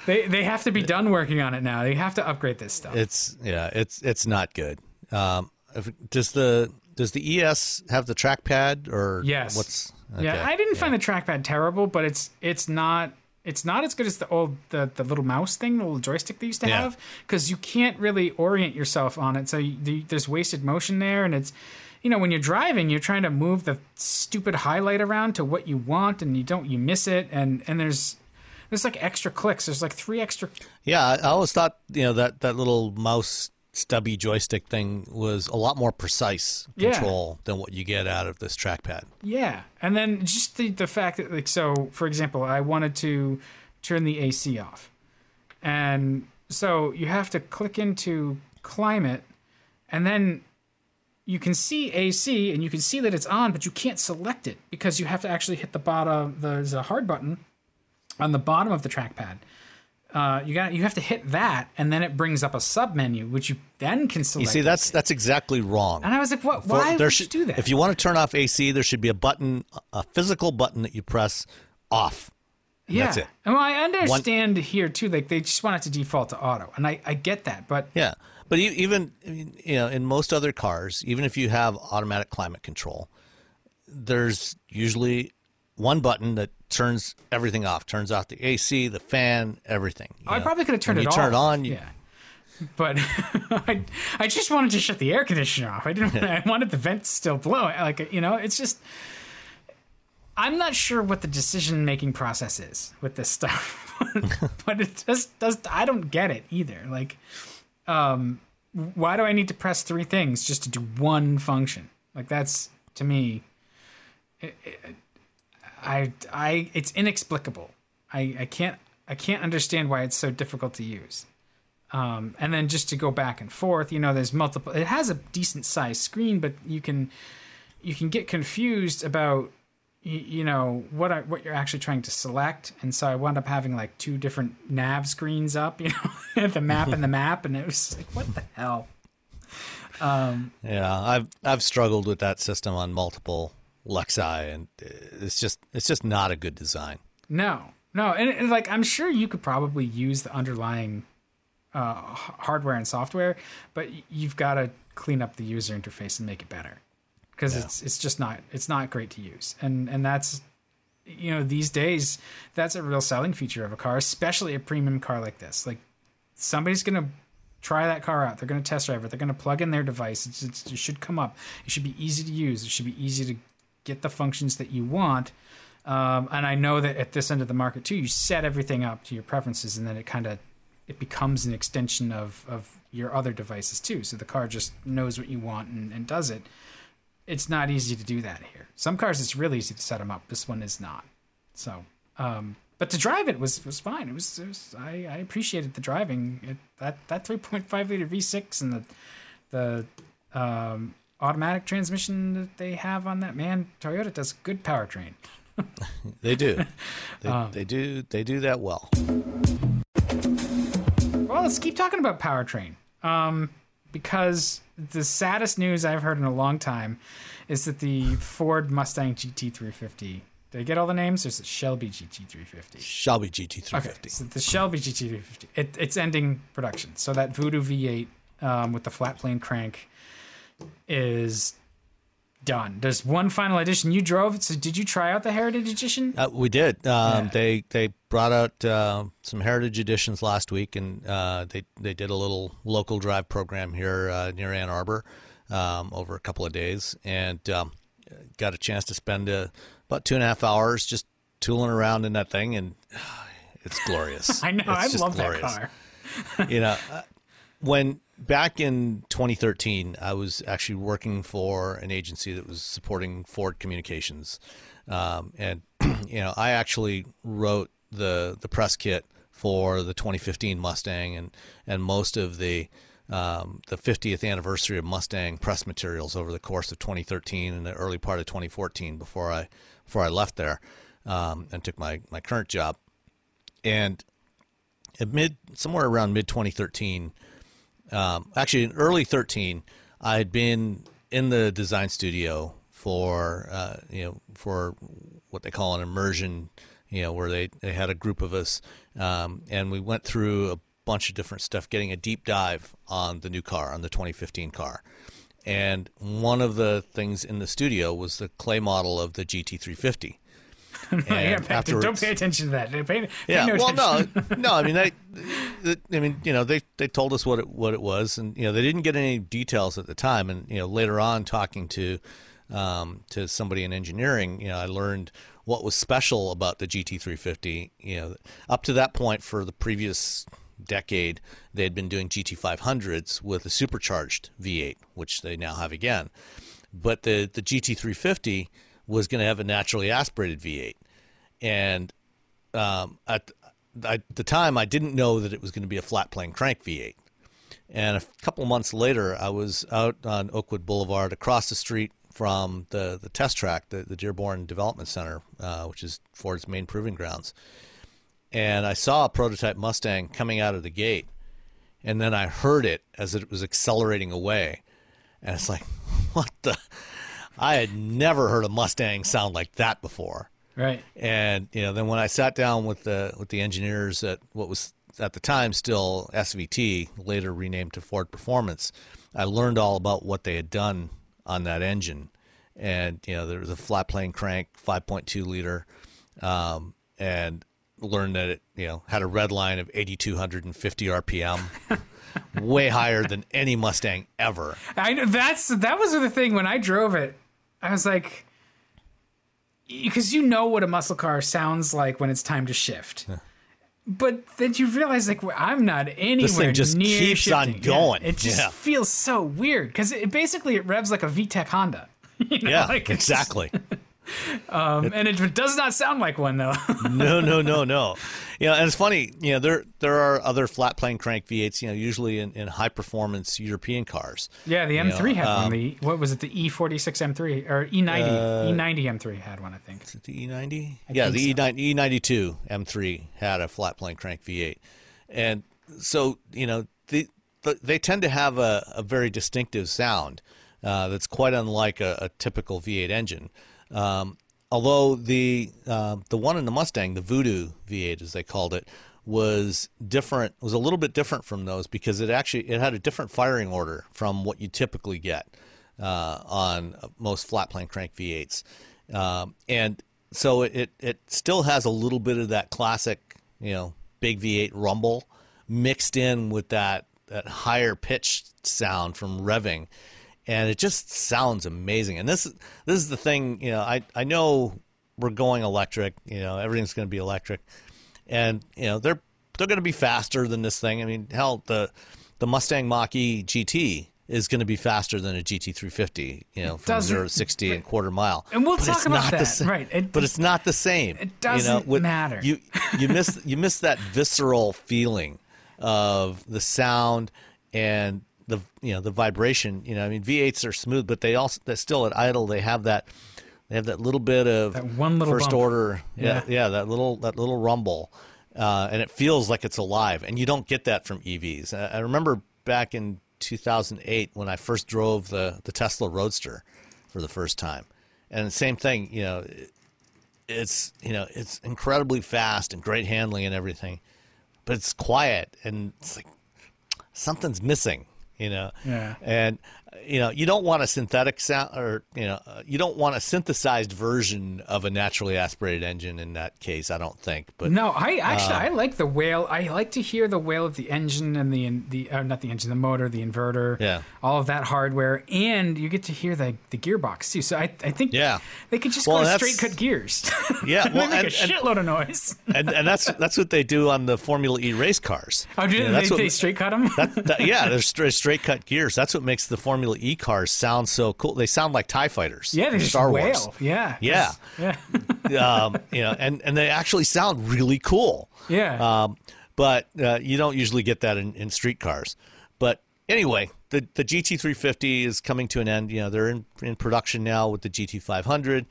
they they have to be done working on it now. They have to upgrade this stuff. it's yeah, it's it's not good. Um, if, does the does the ES have the trackpad or Yes. What's Yeah. I didn't find the trackpad terrible, but it's it's not it's not as good as the old the, the little mouse thing, the little joystick they used to Yeah. have, because you can't really orient yourself on it. So you, there's wasted motion there, and it's you know when you're driving, you're trying to move the stupid highlight around to what you want, and you don't you miss it, and and there's there's like extra clicks. There's like three extra. Yeah, I I always thought you know that that little mouse stubby joystick thing was a lot more precise Yeah. control than what you get out of this trackpad. Yeah, and then just the the fact that like so, for example, I wanted to turn the AC off, and so you have to click into climate, and then you can see AC and you can see that it's on, but you can't select it because you have to actually hit the bottom. There's a hard button on the bottom of the trackpad. Uh, you got you have to hit that, and then it brings up a sub menu, which you then can select. You see, that's that's exactly wrong. and I was like, "What? For- Why there would should- you do that?" If you want to turn off AC, there should be a button, a physical button that you press off. Yeah. That's it. And well, I understand here too. Like they just want it to default to auto, and I, I get that. But Yeah, but even you know, in most other cars, even if you have automatic climate control, there's usually one button that turns everything off, turns off the AC, the fan, everything. you I probably could have turned When it you turn it on, you, yeah. But I, I just wanted to shut the air conditioner off. I didn't. I wanted the vents still blowing. Like you know, it's just. I'm not sure what the decision making process is with this stuff, but it just does. I don't get it either. Like, um, why do I need to press three things just to do one function? Like that's to me. It, it, I I it's inexplicable. I I can't I can't understand why it's so difficult to use. Um, and then just to go back and forth, you know, there's multiple. It has a decent sized screen, but you can you can get confused about you, you know what I, what you're actually trying to select, and so I wound up having like two different nav screens up, you know, the map and the map, and it was like, what the hell? Um, yeah, I've I've struggled with that system on multiple Lexi, and it's just it's just not a good design. No, no, and, and like I'm sure you could probably use the underlying uh, hardware and software, but you've got to clean up the user interface and make it better because yeah. it's it's just not it's not great to use, and and that's you know these days that's a real selling feature of a car, especially a premium car like this. Like somebody's gonna try that car out. They're going to test drive it. They're going to plug in their device. It's, it's, it should come up. It should be easy to use. It should be easy to get the functions that you want. Um, and I know that at this end of the market too, you set everything up to your preferences, and then it kind of it becomes an extension of of your other devices too. So the car just knows what you want and, and does it. It's not easy to do that here. Some cars it's really easy to set them up. This one is not. So um, but to drive it was was fine. It was, it was I, I appreciated the driving. It, that that 3.5 liter V6 and the the um, automatic transmission that they have on that man Toyota does good powertrain. they do. They, um, they do. They do that well. Well, let's keep talking about powertrain. Um, because the saddest news I've heard in a long time is that the Ford Mustang GT350 did I get all the names? There's the Shelby GT350. Shelby GT350. Okay, so the Shelby GT350. It, it's ending production. So that Voodoo V8 um, with the flat plane crank is done. There's one final edition you drove. So did you try out the Heritage Edition? Uh, we did. Um, yeah. They they brought out uh, some Heritage Editions last week, and uh, they they did a little local drive program here uh, near Ann Arbor um, over a couple of days, and um, got a chance to spend a about two and a half hours just tooling around in that thing, and it's glorious. I know, it's I love glorious. that car. you know, uh, when back in 2013, I was actually working for an agency that was supporting Ford Communications, um, and you know, I actually wrote the the press kit for the 2015 Mustang and and most of the um, the 50th anniversary of Mustang press materials over the course of 2013 and the early part of 2014 before I before I left there um, and took my, my current job. And at mid somewhere around mid 2013, um, actually in early 13, I had been in the design studio for uh, you know for what they call an immersion, you know, where they, they had a group of us um, and we went through a bunch of different stuff, getting a deep dive on the new car, on the 2015 car. And one of the things in the studio was the clay model of the GT350. yeah, don't pay attention to that. Pay, pay yeah, no well, no, no. I mean, they, I mean, you know, they they told us what it what it was, and you know, they didn't get any details at the time. And you know, later on, talking to um, to somebody in engineering, you know, I learned what was special about the GT350. You know, up to that point, for the previous decade, they had been doing GT500s with a supercharged V8, which they now have again. But the, the GT350 was going to have a naturally aspirated V8. And um, at, at the time, I didn't know that it was going to be a flat plane crank V8. And a couple months later, I was out on Oakwood Boulevard across the street from the, the test track, the, the Dearborn Development Center, uh, which is Ford's main proving grounds and I saw a prototype Mustang coming out of the gate, and then I heard it as it was accelerating away, and it's like, what the? I had never heard a Mustang sound like that before. Right. And you know, then when I sat down with the with the engineers at what was at the time still SVT, later renamed to Ford Performance, I learned all about what they had done on that engine. And you know, there was a flat plane crank, 5.2 liter, um, and learned that it you know had a red line of 8250 rpm way higher than any mustang ever i know that's that was the thing when i drove it i was like because you know what a muscle car sounds like when it's time to shift. But then you realize like i'm not anywhere this thing just near keeps shifting. on going. Yeah, it just yeah. feels so weird because it basically it revs like a vtec honda. You know, yeah like exactly Um, and it does not sound like one though. no, no, no, no. You know, and it's funny. You know, there there are other flat plane crank V8s. You know, usually in, in high performance European cars. Yeah, the M3 know, had um, one. The what was it? The E46 M3 or E E90? Uh, E90 M3 had one, I think. Is it the E90? yeah, think the E90, E92 M3 had a flat plane crank V8, and so you know the, the they tend to have a, a very distinctive sound uh, that's quite unlike a, a typical V8 engine. Um, although the uh, the one in the Mustang, the Voodoo V8 as they called it, was different. Was a little bit different from those because it actually it had a different firing order from what you typically get uh, on most flat plane crank V8s, um, and so it it still has a little bit of that classic, you know, big V8 rumble mixed in with that that higher pitched sound from revving, and it just sounds amazing. And this this is the thing, you know, I I know we're going electric, you know, everything's going to be electric, and you know they're they're going to be faster than this thing. I mean, hell, the the Mustang Mach-E GT is going to be faster than a GT350, you know, from doesn't- zero to sixty in quarter mile. And we'll But talk about that, sa- right. It- but it's not the same. It you know, doesn't with- matter. You you miss you miss that visceral feeling of the sound and the you know the vibration. You know, I mean V8s are smooth, but they also they still at idle they have that they have that little bit of That one little first bump. order. Yeah, Yeah. yeah, that little that little rumble, uh, and it feels like it's alive. And you don't get that from EVs. I, I remember back in 2008 when I first drove the the Tesla Roadster for the first time, and the same thing. You know, it- it's you know it's incredibly fast and great handling and everything, but it's quiet and it's like something's missing. You know, Yeah. and you know you don't want a synthetic sound or you know uh, you don't want a synthesized version of a naturally aspirated engine in that case. I don't think, but No, I actually Uh, I like the wail. I like to hear the wail of the engine and the the uh, not the engine, the motor, the inverter, Yeah. all of that hardware, and you get to hear the the gearbox too. So I I think Yeah. they could just Well, go straight cut gears. Yeah, well, make and- a and- shitload of noise. and, and that's that's what they do on the Formula E race cars. Oh, do You know, they, that's they, what- they straight cut them? that, that- yeah, they're straight, straight cut gears. That's what makes the Formula E cars sound so cool. They sound like Tie fighters. yeah, they Star wail. Wars. Yeah, Yeah. yeah, um, you know, and and they actually sound really cool. yeah. Um, but uh, you don't usually get that in, in street cars. But anyway, the the GT350 is coming to an end. You know, they're in in production now with the GT500.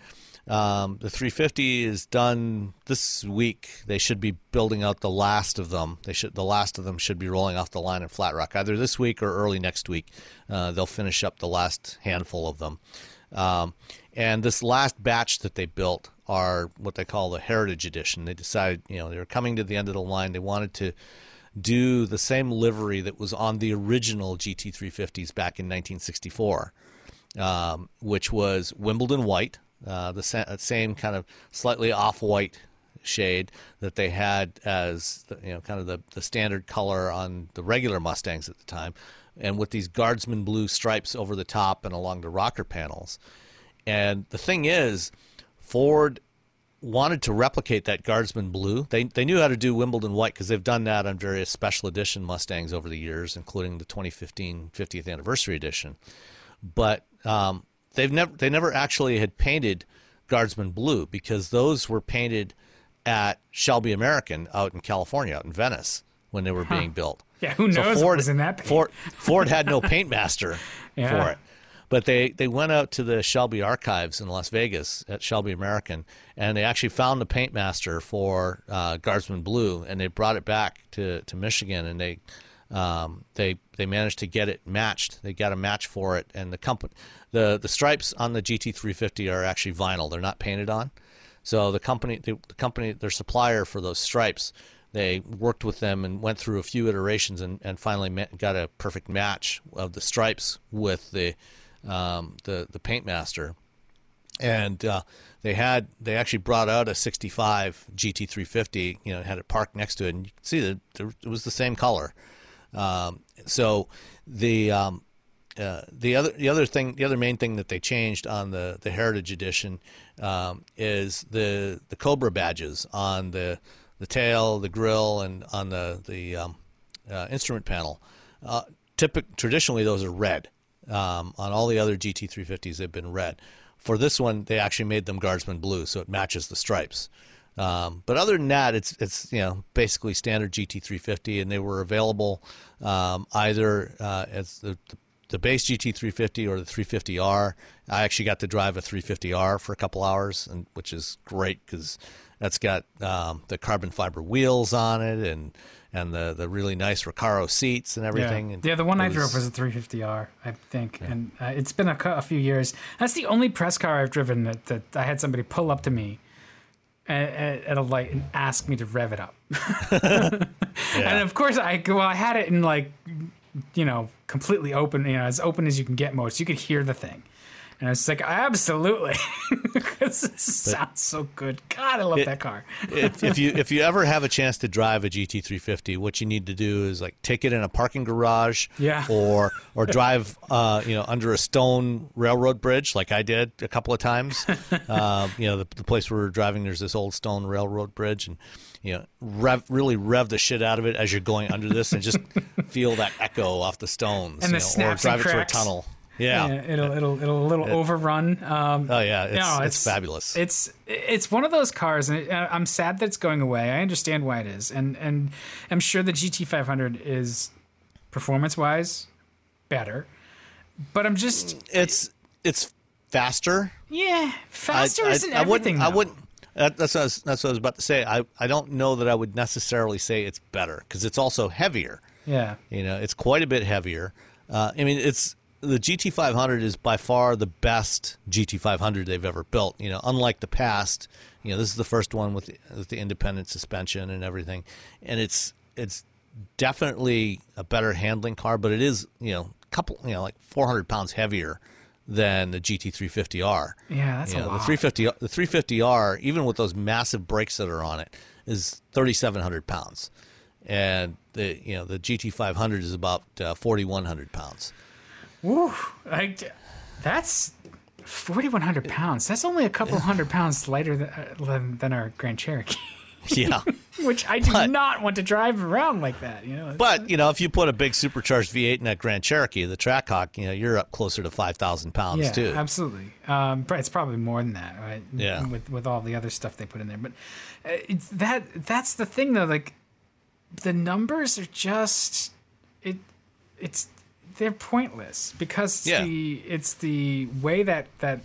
Um, the 350 is done this week. They should be building out the last of them. They should the last of them should be rolling off the line in Flat Rock either this week or early next week. Uh, they'll finish up the last handful of them. Um, and this last batch that they built are what they call the Heritage Edition. They decided, you know, they were coming to the end of the line. They wanted to do the same livery that was on the original GT350s back in 1964, um, which was Wimbledon white, uh, the sa- same kind of slightly off-white shade that they had as you know kind of the, the standard color on the regular Mustangs at the time, and with these guardsman blue stripes over the top and along the rocker panels. And the thing is, Ford wanted to replicate that guardsman blue. They they knew how to do Wimbledon white because they've done that on various special edition Mustangs over the years, including the 2015 50th anniversary edition. But um, they've never they never actually had painted guardsman blue because those were painted at Shelby American out in California, out in Venice, when they were being built. Yeah, who knows what was in that paint? Ford, Ford had no paint master Yeah. for it. But they, they went out to the Shelby archives in Las Vegas at Shelby American, and they actually found the paint master for uh, Guardsman Blue, and they brought it back to, to Michigan, and they um, they they managed to get it matched. They got a match for it, and the company the the stripes on the GT350 are actually vinyl; they're not painted on. So the company the, the company their supplier for those stripes they worked with them and went through a few iterations and, and finally ma- got a perfect match of the stripes with the um, the the paint master and uh, they had they actually brought out a 65 GT350 you know had it parked next to it. And you can see that it was the same color um, so the um, uh, the other the other thing the other main thing that they changed on the the Heritage Edition um, is the the Cobra badges on the the tail, the grill, and on the the um, uh, instrument panel. Uh, typic, traditionally, those are red. Um, on all the other GT350s, they've been red. for this one, they actually made them Guardsman blue, so it matches the stripes. Um, but other than that, it's it's you know basically standard GT350, and they were available um, either uh, as the, the the base GT350 or the 350R. I actually got to drive a 350R for a couple hours, and which is great because that's got um, the carbon fiber wheels on it and and the the really nice Recaro seats and everything. Yeah, And yeah the one I drove was a 350R, I think, and uh, it's been a, a few years. That's the only press car I've driven that, that I had somebody pull up to me at, at, a light and ask me to rev it up. And of course, I well, I had it in like, you know, completely open, you know, as open as you can get mode, so you could hear the thing. And I was like, absolutely, because it sounds so good. God, I love that car. if, if you if you ever have a chance to drive a GT350, what you need to do is like take it in a parking garage, Yeah. or or drive uh, you know under a stone railroad bridge like I did a couple of times. um, you know the, the place where we're driving, there's this old stone railroad bridge, and you know rev really rev the shit out of it as you're going under this, and just feel that echo off the stones, And you the know, or drive it through a tunnel. Yeah. Yeah, it'll it'll it'll a little overrun. Um, Oh yeah, it's, no, it's fabulous. It's it's one of those cars, and it, I'm sad that it's going away. I understand why it is, and and I'm sure the GT500 is performance wise better, but I'm just it's it's faster. yeah faster I, isn't I, I everything. wouldn't. I wouldn't. That, that's what I was, that's what I was about to say. I, I don't know that I would necessarily say it's better because it's also heavier. Yeah, You know, it's quite a bit heavier. Uh, I mean, it's the GT500 is by far the best GT500 they've ever built. You know, unlike the past. You know, this is the first one with the, with the independent suspension and everything, and it's it's definitely a better handling car, but it is you know a couple you know like 400 pounds heavier than the GT350R. yeah, that's You a lot. the 350 the 350R, even with those massive brakes that are on it, is 3,700 pounds, and the you know the GT500 is about uh, 4,100 pounds. Woo, I, that's 4,100 pounds. That's only a couple hundred pounds lighter than, uh, than, our Grand Cherokee, Yeah, which I do But- not want to drive around like that. You know, but you know if you put a big supercharged V8 in that Grand Cherokee, the Trackhawk, you know you're up closer to 5,000 pounds yeah, too. absolutely. Um, it's probably more than that, right? Yeah. With with all the other stuff they put in there, but uh, it's that that's the thing though. Like the numbers are just it. It's they're pointless because it's Yeah. the it's the way that that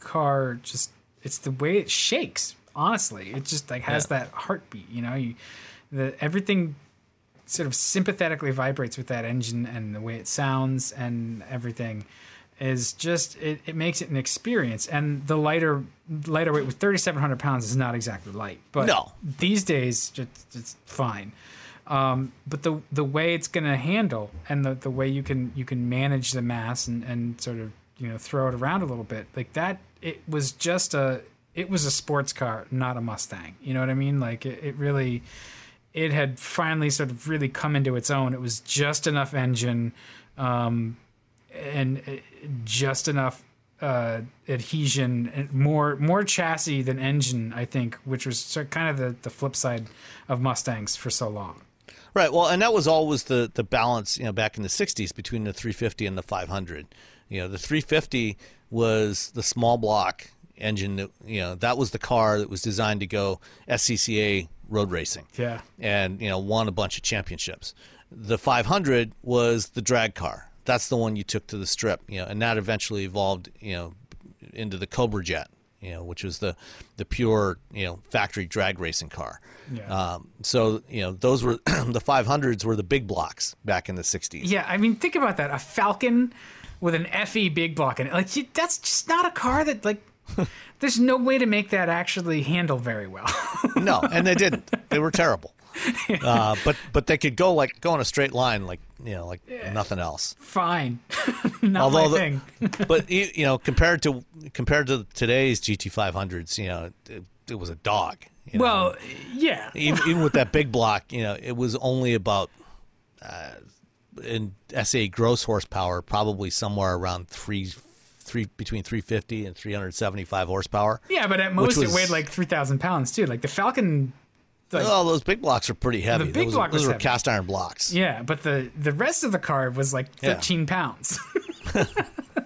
car just it's the way it shakes. Honestly, it just like has Yeah. that heartbeat. You know, you the everything sort of sympathetically vibrates with that engine and the way it sounds and everything is just it, it makes it an experience and the lighter lighter weight with 3700 pounds is not exactly light but No. these days it's, it's fine um, but the the way it's going to handle and the, the way you can you can manage the mass and, and sort of you know throw it around a little bit like that it was just a it was a sports car not a mustang. You know what i mean? Like it, it really it had finally sort of really come into its own. It was just enough engine um, and uh, just enough uh, adhesion and more more chassis than engine i think which was sort of kind of the, the flip side of mustangs for so long Right. Well, and that was always the the balance, you know, back in the '60s between the 350 and the 500. You know, the 350 was the small block engine that you know that was the car that was designed to go SCCA road racing. Yeah. And you know, won a bunch of championships. The 500 was the drag car. That's the one you took to the strip. You know, and that eventually evolved. You know, into the Cobra Jet. You know, which was the the pure you know factory drag racing car. Yeah. Um, so you know those were the 500s were the big blocks back in the 60s. Yeah, I mean, think about that. A Falcon with an FE big block in it. Like, you- that's just not a car that, like, there's no way to make that actually handle very well. No, and they didn't. They were terrible. Uh, but but they could go like go in a straight line like you know like nothing else. Fine. not Although my the- thing. But you you know compared to compared to today's GT500s, you know it, it was a dog. you know. Well, yeah. even, even with that big block, you know, it was only about uh, in SAE gross horsepower, probably somewhere around three, three between 350 and 375 horsepower. Yeah, but at most was- it weighed like 3,000 pounds, too. Like, the Falcon. Like, oh, those big blocks are pretty heavy. The big those block those was were heavy. cast iron blocks. Yeah, but the the rest of the car was like Yeah. 13 pounds.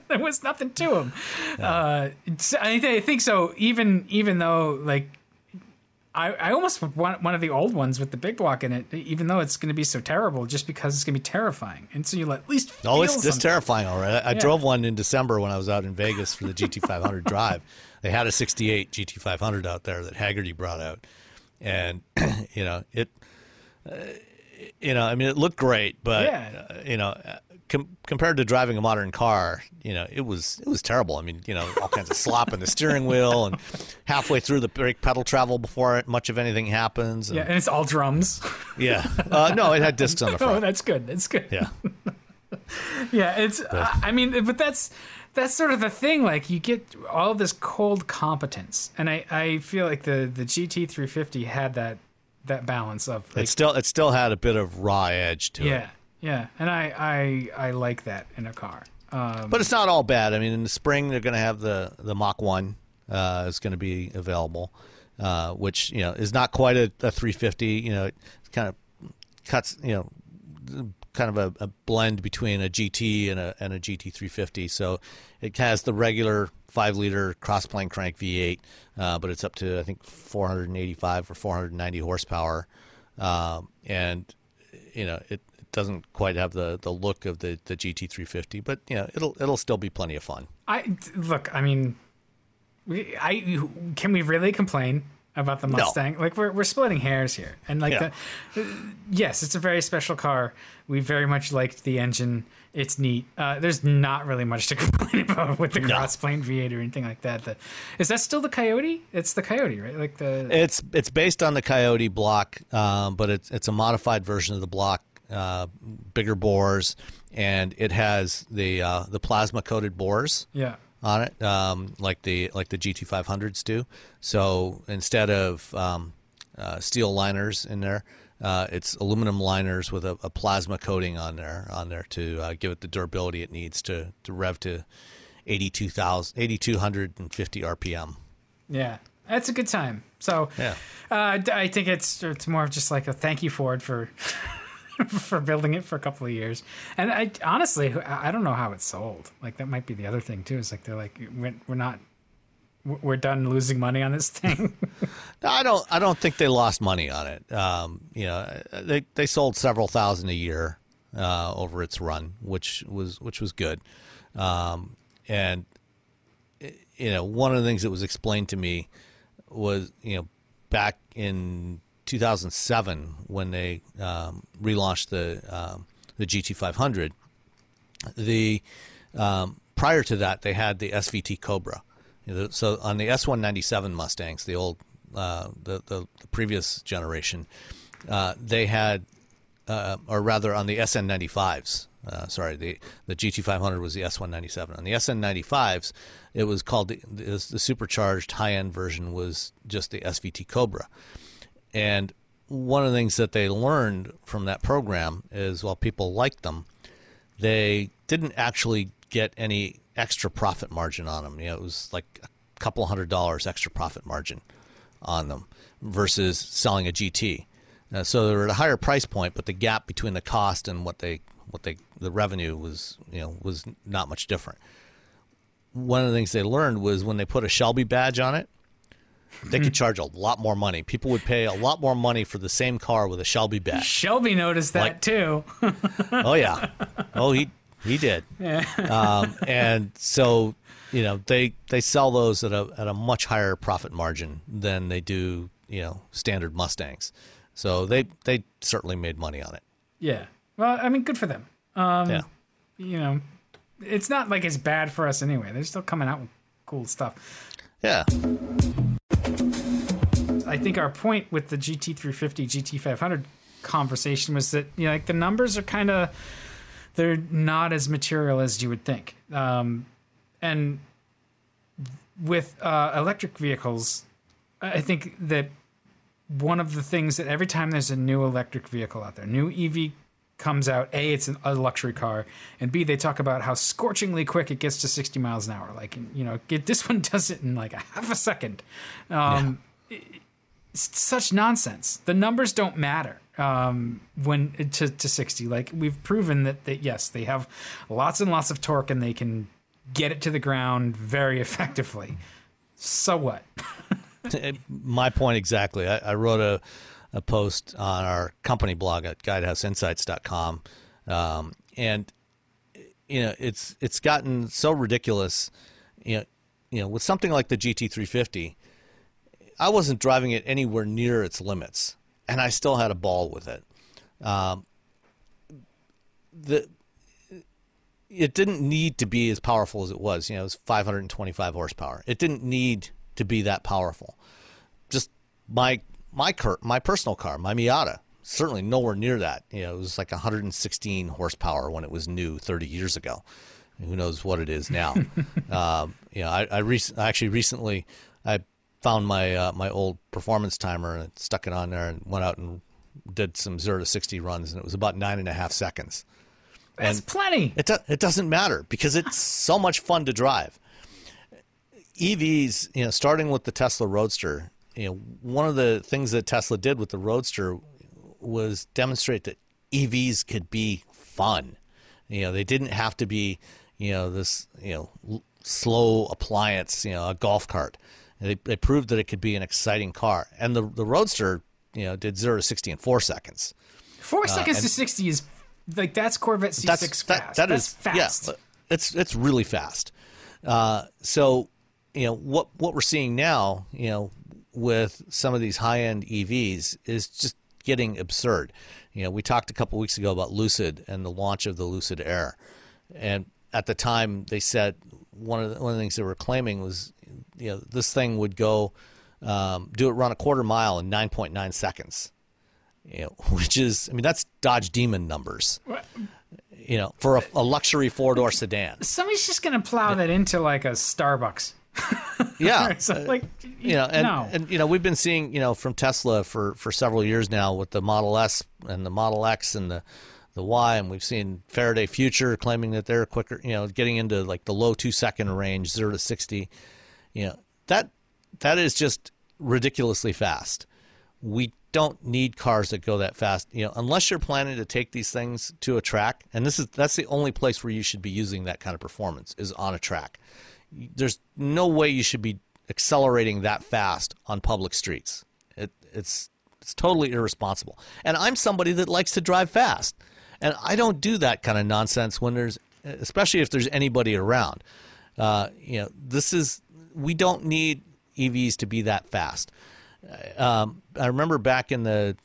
there was nothing to him. Uh, I, th- I think so. Even even though like. I, I almost want one of the old ones with the big block in it, even though it's going to be so terrible, just because it's going to be terrifying, and so you'll at least feel Oh, it's, terrifying. All right, I, I Yeah. drove one in December when I was out in Vegas for the GT500 drive. They had a '68 GT500 out there that Hagerty brought out, and you know it. Uh, you know, I mean, it looked great, but Yeah. uh, you know, uh, com- compared to driving a modern car, you know, it was it was terrible. I mean, you know, all kinds of slop in the steering wheel, and halfway through the brake pedal travel before it, much of anything happens. And, Yeah, and it's all drums. yeah. Uh, no, it had discs on the front. oh, that's good. That's good. Yeah. Yeah, it's. uh, I mean, but that's that's sort of the thing. Like you get all this cold competence, and I I feel like the the GT350 had that that balance of like It still it still had a bit of raw edge to it. yeah yeah, and I I I like that in a car. Um, But it's not all bad. I mean, in the spring they're going to have the the Mach One uh, is going to be available, uh, which you know is not quite a, a 350. You know, it kind of cuts you know kind of a, a blend between a GT and a and a GT 350. So it has the regular five liter cross plane crank V8, uh, but it's up to I think 485 or 490 horsepower, um, and you know it, it doesn't quite have the, the look of the, the GT350, but you know it'll it'll still be plenty of fun. I look. I mean, I can we really complain about the Mustang? Like we're we're splitting hairs here, and like Yeah. the, yes, it's a very special car. We very much liked the engine. It's neat. Uh, there's not really much to complain about with the crossplane V8 or anything like that. The, is that still the Coyote? It's the Coyote, right? Like the It's it's based on the Coyote block, um, but it's it's a modified version of the block, uh, bigger bores, and it has the uh, the plasma coated bores. yeah. On it, um, like the like the GT500s do. So instead of um, uh, steel liners in there, uh, it's aluminum liners with a, a plasma coating on there on there to uh, give it the durability it needs to to rev to 82,000 8250 RPM. Yeah, that's a good time. So, Yeah. uh, I think it's it's more of just like a thank you Ford for for building it for a couple of years. And I honestly, I don't know how it sold. Like that might be the other thing too. Is like they're like we're, we're not we're done losing money on this thing. No, I don't. I don't think they lost money on it. Um, you know, they they sold several thousand a year uh, over its run, which was which was good. Um, and you know, one of the things that was explained to me was you know back in 2007 when they um, relaunched the um, the GT500. The um, prior to that, they had the SVT Cobra. So on the S197 Mustangs, the old, uh, the, the the previous generation, uh, they had, uh, or rather, on the SN95s. Uh, sorry, the the GT500 was the S197. On the SN95s, it was called the, the, the supercharged high end version was just the SVT Cobra. And one of the things that they learned from that program is while people liked them, they didn't actually get any extra profit margin on them. You know, it was like a couple hundred dollars extra profit margin on them versus selling a GT. Uh, so they were at a higher price point, but the gap between the cost and what they what they the revenue was you know was not much different. One of the things they learned was when they put a Shelby badge on it, they could charge a lot more money. People would pay a lot more money for the same car with a Shelby badge. Shelby noticed that Like- too. Oh yeah. Oh he he did. Um, and so you know they they sell those at a at a much higher profit margin than they do you know standard Mustangs. So they they certainly made money on it. yeah. Well, I mean, good for them. Um, yeah. You know, it's not like it's bad for us anyway. They're still coming out with cool stuff. Yeah. I think our point with the GT350, GT500 conversation was that you know, like the numbers are kind of they're not as material as you would think. Um, and with uh, electric vehicles, I think that one of the things that every time there's a new electric vehicle out there, new EV comes out, A, it's a luxury car, and B, they talk about how scorchingly quick it gets to 60 miles an hour. Like, you know, get, this one does it in like a half a second. Um, it's such nonsense. The numbers don't matter um, when to, to 60. Like, we've proven that, they, yes, they have lots and lots of torque and they can get it to the ground very effectively. So what? My point exactly. I, I wrote a, a post on our company blog at guidehouseinsights.com. Um, and you know, it's it's gotten so ridiculous. You know, you know, with something like the GT350, I wasn't driving it anywhere near its limits, and I still had a ball with it. Um, the it didn't need to be as powerful as it was. You know, it was 525 horsepower. It didn't need to be that powerful. Just my my car, my personal car, my Miata, certainly nowhere near that. You know, it was like 116 horsepower when it was new 30 years ago. Who knows what it is now? um, you know, I, I, rec- actually recently I found my uh, my old performance timer and stuck it on there and went out and did some zero to 60 runs and it was about nine and a half seconds. That's and plenty. It, do- it doesn't matter because it's so much fun to drive. EVs, you know, starting with the Tesla Roadster, you know, one of the things that Tesla did with the Roadster was demonstrate that EVs could be fun. You know, they didn't have to be, you know, this, you know, slow appliance, you know, a golf cart. They, they proved that it could be an exciting car. And the the Roadster, you know, did 0 to 60 in 4 seconds. 4 uh, seconds to 60 is like that's Corvette C6 that's, fast. That, that that's is, fast. Yeah, it's it's really fast. Uh, so, you know, what what we're seeing now, you know, with some of these high-end EVs is just getting absurd. You know, we talked a couple weeks ago about Lucid and the launch of the Lucid Air, and at the time they said one of the, one of the things they were claiming was, you know, this thing would go um, do it run a quarter mile in 9.9 seconds you know, which is, I mean, that's Dodge Demon numbers. You know, for a, a luxury four door sedan. Somebody's just going to plow yeah. that into like a Starbucks. yeah, so, like you know, and, no. and you know, we've been seeing you know from Tesla for for several years now with the Model S and the Model X and the the Y, and we've seen Faraday Future claiming that they're quicker, you know, getting into like the low two second range, zero to sixty. You know, that that is just ridiculously fast. We don't need cars that go that fast. You know, unless you're planning to take these things to a track, and this is that's the only place where you should be using that kind of performance is on a track. There's no way you should be accelerating that fast on public streets. It, it's it's totally irresponsible. And I'm somebody that likes to drive fast, and I don't do that kind of nonsense when there's, especially if there's anybody around. Uh, you know, this is we don't need EVs to be that fast um, I remember back in the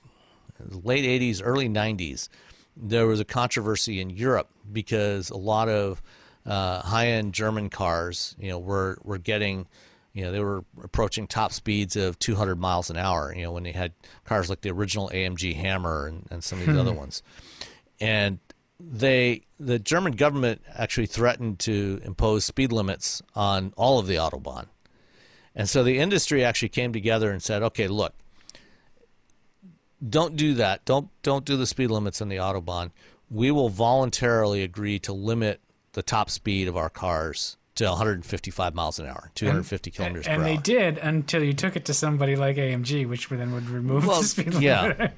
late 80s, early 90s, there was a controversy in Europe because a lot of uh, high-end German cars, you know, were were getting, you know, they were approaching top speeds of 200 miles an hour. You know, when they had cars like the original AMG Hammer and, and some of these hmm. other ones, and they the German government actually threatened to impose speed limits on all of the autobahn. And so the industry actually came together and said, okay, look, don't do that. Don't don't do the speed limits on the autobahn. We will voluntarily agree to limit the top speed of our cars to 155 miles an hour, 250 and, kilometers and, per hour. And they did until you took it to somebody like AMG, which then would remove well, the speed limit. Yeah.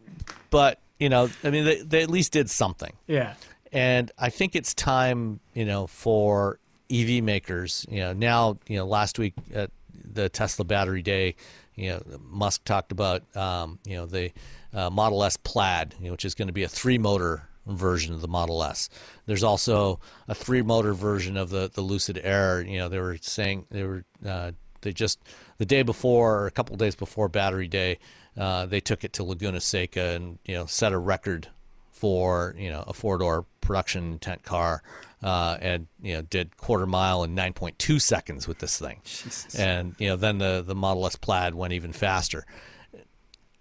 but you know, I mean, they, they at least did something. Yeah. And I think it's time, you know, for EV makers. You know, now you know last week at the Tesla Battery Day, you know Musk talked about um, you know the uh, Model S Plaid, you know, which is going to be a three motor version of the Model S. There's also a three motor version of the the Lucid Air. You know, they were saying they were uh, they just the day before or a couple days before Battery Day, uh, they took it to Laguna Seca and you know set a record for you know a four door production intent car uh, and you know did quarter mile in 9.2 seconds with this thing, Jesus. and you know then the the Model S Plaid went even faster.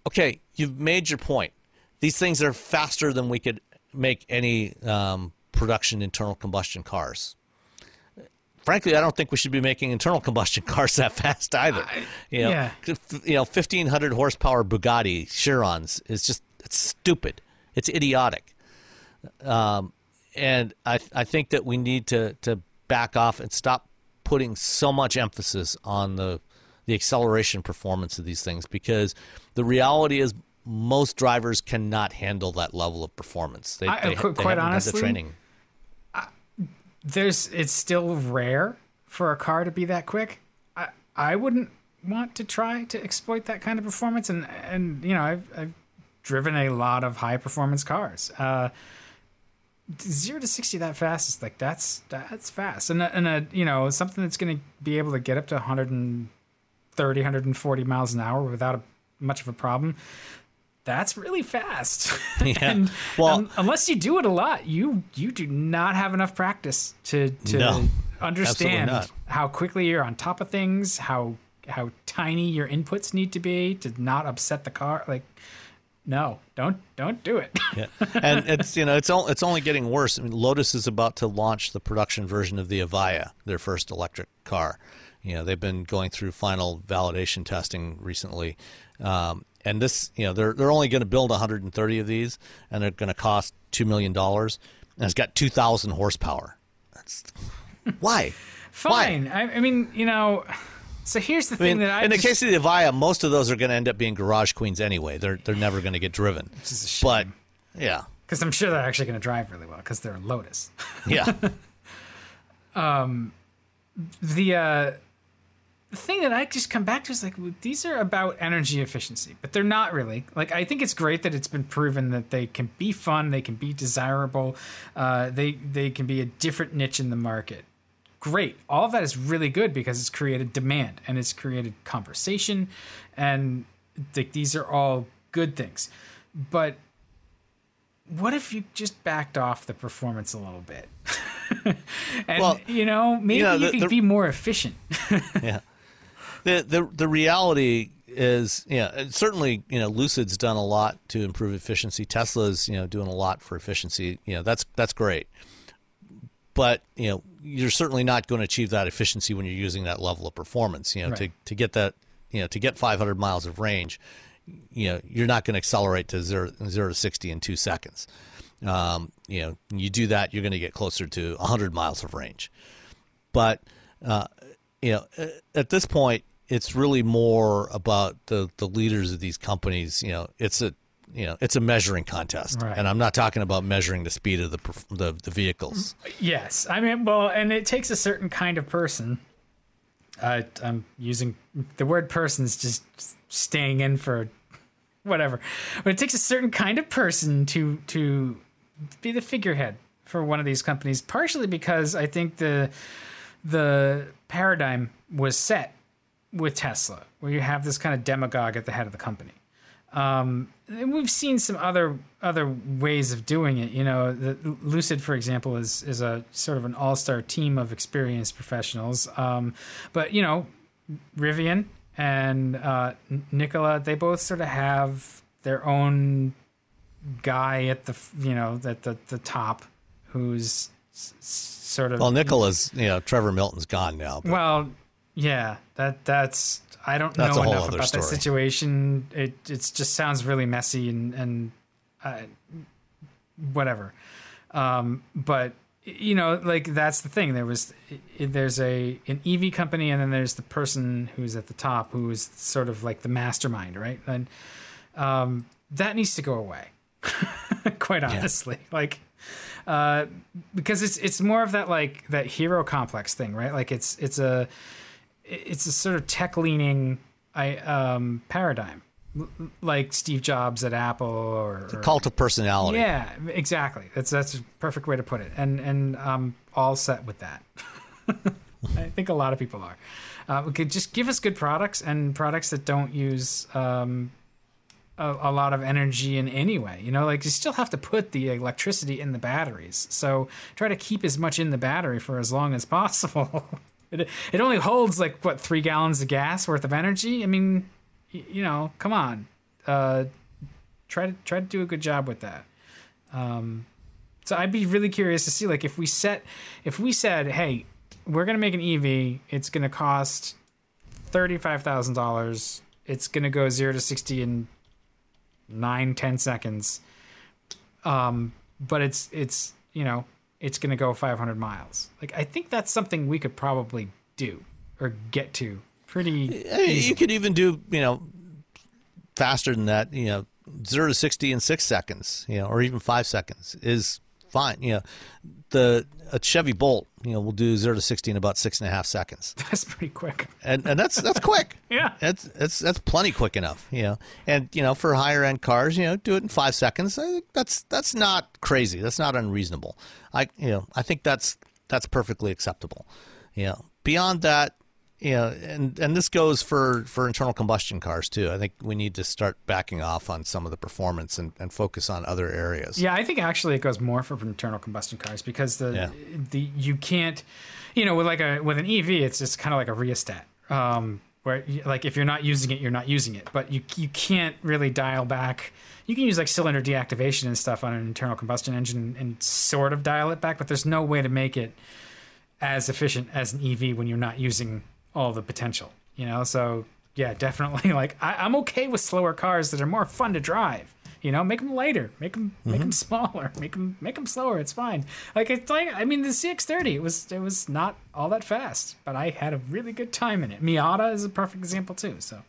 Okay, you've made your point. These things are faster than we could make any um, production internal combustion cars. Frankly, I don't think we should be making internal combustion cars that fast either. You know, yeah. you know, 1500 horsepower Bugatti Chirons is just it's stupid. It's idiotic. Um, and I I think that we need to to back off and stop putting so much emphasis on the the acceleration performance of these things because the reality is most drivers cannot handle that level of performance. They, I, they, quite, they honestly, the training. There's it's still rare for a car to be that quick. I I wouldn't want to try to exploit that kind of performance, and and you know I've I've driven a lot of high performance cars. Uh, zero to sixty that fast is like that's that's fast, and a, and a you know something that's going to be able to get up to 130, 140 miles an hour without a, much of a problem. That's really fast. Yeah. and Well- um, unless you do it a lot, you you do not have enough practice to to No, understand how quickly you're on top of things, how how tiny your inputs need to be to not upset the car. Like, no, don't don't do it. Yeah, and it's you know it's only it's only getting worse. I mean, Lotus is about to launch the production version of the Evija, their first electric car. You know, they've been going through final validation testing recently, um, and this you know they're they're only going to build 130 of these, and they're going to cost two million dollars, and it's got 2,000 horsepower. That's why. Fine. I, I mean, you know. So here's the I thing mean, that I in the case of the Evija, most of those are going to end up being garage queens anyway. They're they're never going to get driven. is a shame. But yeah, because I'm sure they're actually going to drive really well because they're a Lotus. yeah. um, the uh, the thing that I just come back to is like these are about energy efficiency, but they're not really. Like I think it's great that it's been proven that they can be fun, they can be desirable, uh, they they can be a different niche in the market. Great, all of that is really good because it's created demand and it's created conversation, and like these are all good things. But what if you just backed off the performance a little bit? and Well, you know, maybe you, know, the- could the- be more efficient. yeah. The the the reality is, yeah, and certainly, you know, Lucid's done a lot to improve efficiency. Tesla's, you know, doing a lot for efficiency. You know, that's that's great. But you know, you're certainly not going to achieve that efficiency when you're using that level of performance. You know, to Right. to get that, you know, to get 500 miles of range, you know, you're not going to accelerate to zero zero to 60 in two seconds. Um, you know, you do that, you're going to get closer to 100 miles of range. But uh, you know, at this point, it's really more about the the leaders of these companies. You know, it's a you know it's a measuring contest, Right. and I'm not talking about measuring the speed of the the, the vehicles. Yes, I mean, well, and it takes a certain kind of person. I'm using the word "person" is just staying in for whatever, but it takes a certain kind of person to to be the figurehead for one of these companies. Partially because I think the the paradigm was set with Tesla, where you have this kind of demagogue at the head of the company. Um, and we've seen some other other ways of doing it. You know, the, Lucid, for example, is is a sort of an all star team of experienced professionals. Um, but you know, Rivian and uh, N- Nikola, they both sort of have their own guy at the you know at the the top, who's s- sort of Well, Nikola's you know Trevor Milton's gone now. But well, yeah, that that's I don't That's know enough about that situation. It it just sounds really messy and and uh, whatever. Um, but you know, like that's the thing. There was there's a an EV company, and then there's the person who's at the top, who is sort of like the mastermind, right? And um, that needs to go away. Quite honestly, like uh, because it's it's more of that like that hero complex thing, right? Like it's it's a it's a sort of tech leaning I um paradigm, L- like Steve Jobs at Apple or, or cult of personality. yeah, exactly. That's that's a perfect way to put it. And and I'm all set with that. I think a lot of people are. Uh, we could just give us good products and products that don't use um, a, a lot of energy in any way. You know, like you still have to put the electricity in the batteries. So try to keep as much in the battery for as long as possible. it, it only holds like what three gallons of gas worth of energy. I mean, y- you know, come on. Uh, try to try to do a good job with that. Um, so I'd be really curious to see like if we set if we said, hey, we're gonna make an EV, it's gonna cost thirty five thousand dollars. It's gonna go zero to sixty in nine ten seconds. Um, but it's it's you know it's gonna go five hundred miles. Like I think that's something we could probably do or get to pretty. I mean, you could even do you know faster than that. You know, zero to sixty in six seconds. You know, or even five seconds is fine. You know, the a Chevy Bolt, you know, will do zero to sixty in about six and a half seconds, That's pretty quick. and and that's that's quick. Yeah. that's that's that's plenty quick enough. You know, and you know for higher end cars, you know, do it in five seconds. That's that's not crazy. That's not unreasonable. I you know I think that's that's perfectly acceptable. You know, beyond that, know, and and this goes for for internal combustion cars too. I think we need to start backing off on some of the performance and, and focus on other areas. Yeah, I think actually it goes more for internal combustion cars because the Yeah. the you can't, you know, with like a with an EV, it's just kind of like a rheostat. Um, where like if you're not using it, you're not using it, but you you can't really dial back. You can use like cylinder deactivation and stuff on an internal combustion engine and sort of dial it back, but there's no way to make it as efficient as an EV when you're not using all the potential. You know, so yeah, definitely. Like I, I'm okay with slower cars that are more fun to drive. You know, make them lighter, make them make them smaller, make them make them slower. It's fine. Like it's like I mean the CX-30 it was it was not all that fast, but I had a really good time in it. Miata is a perfect example too. So.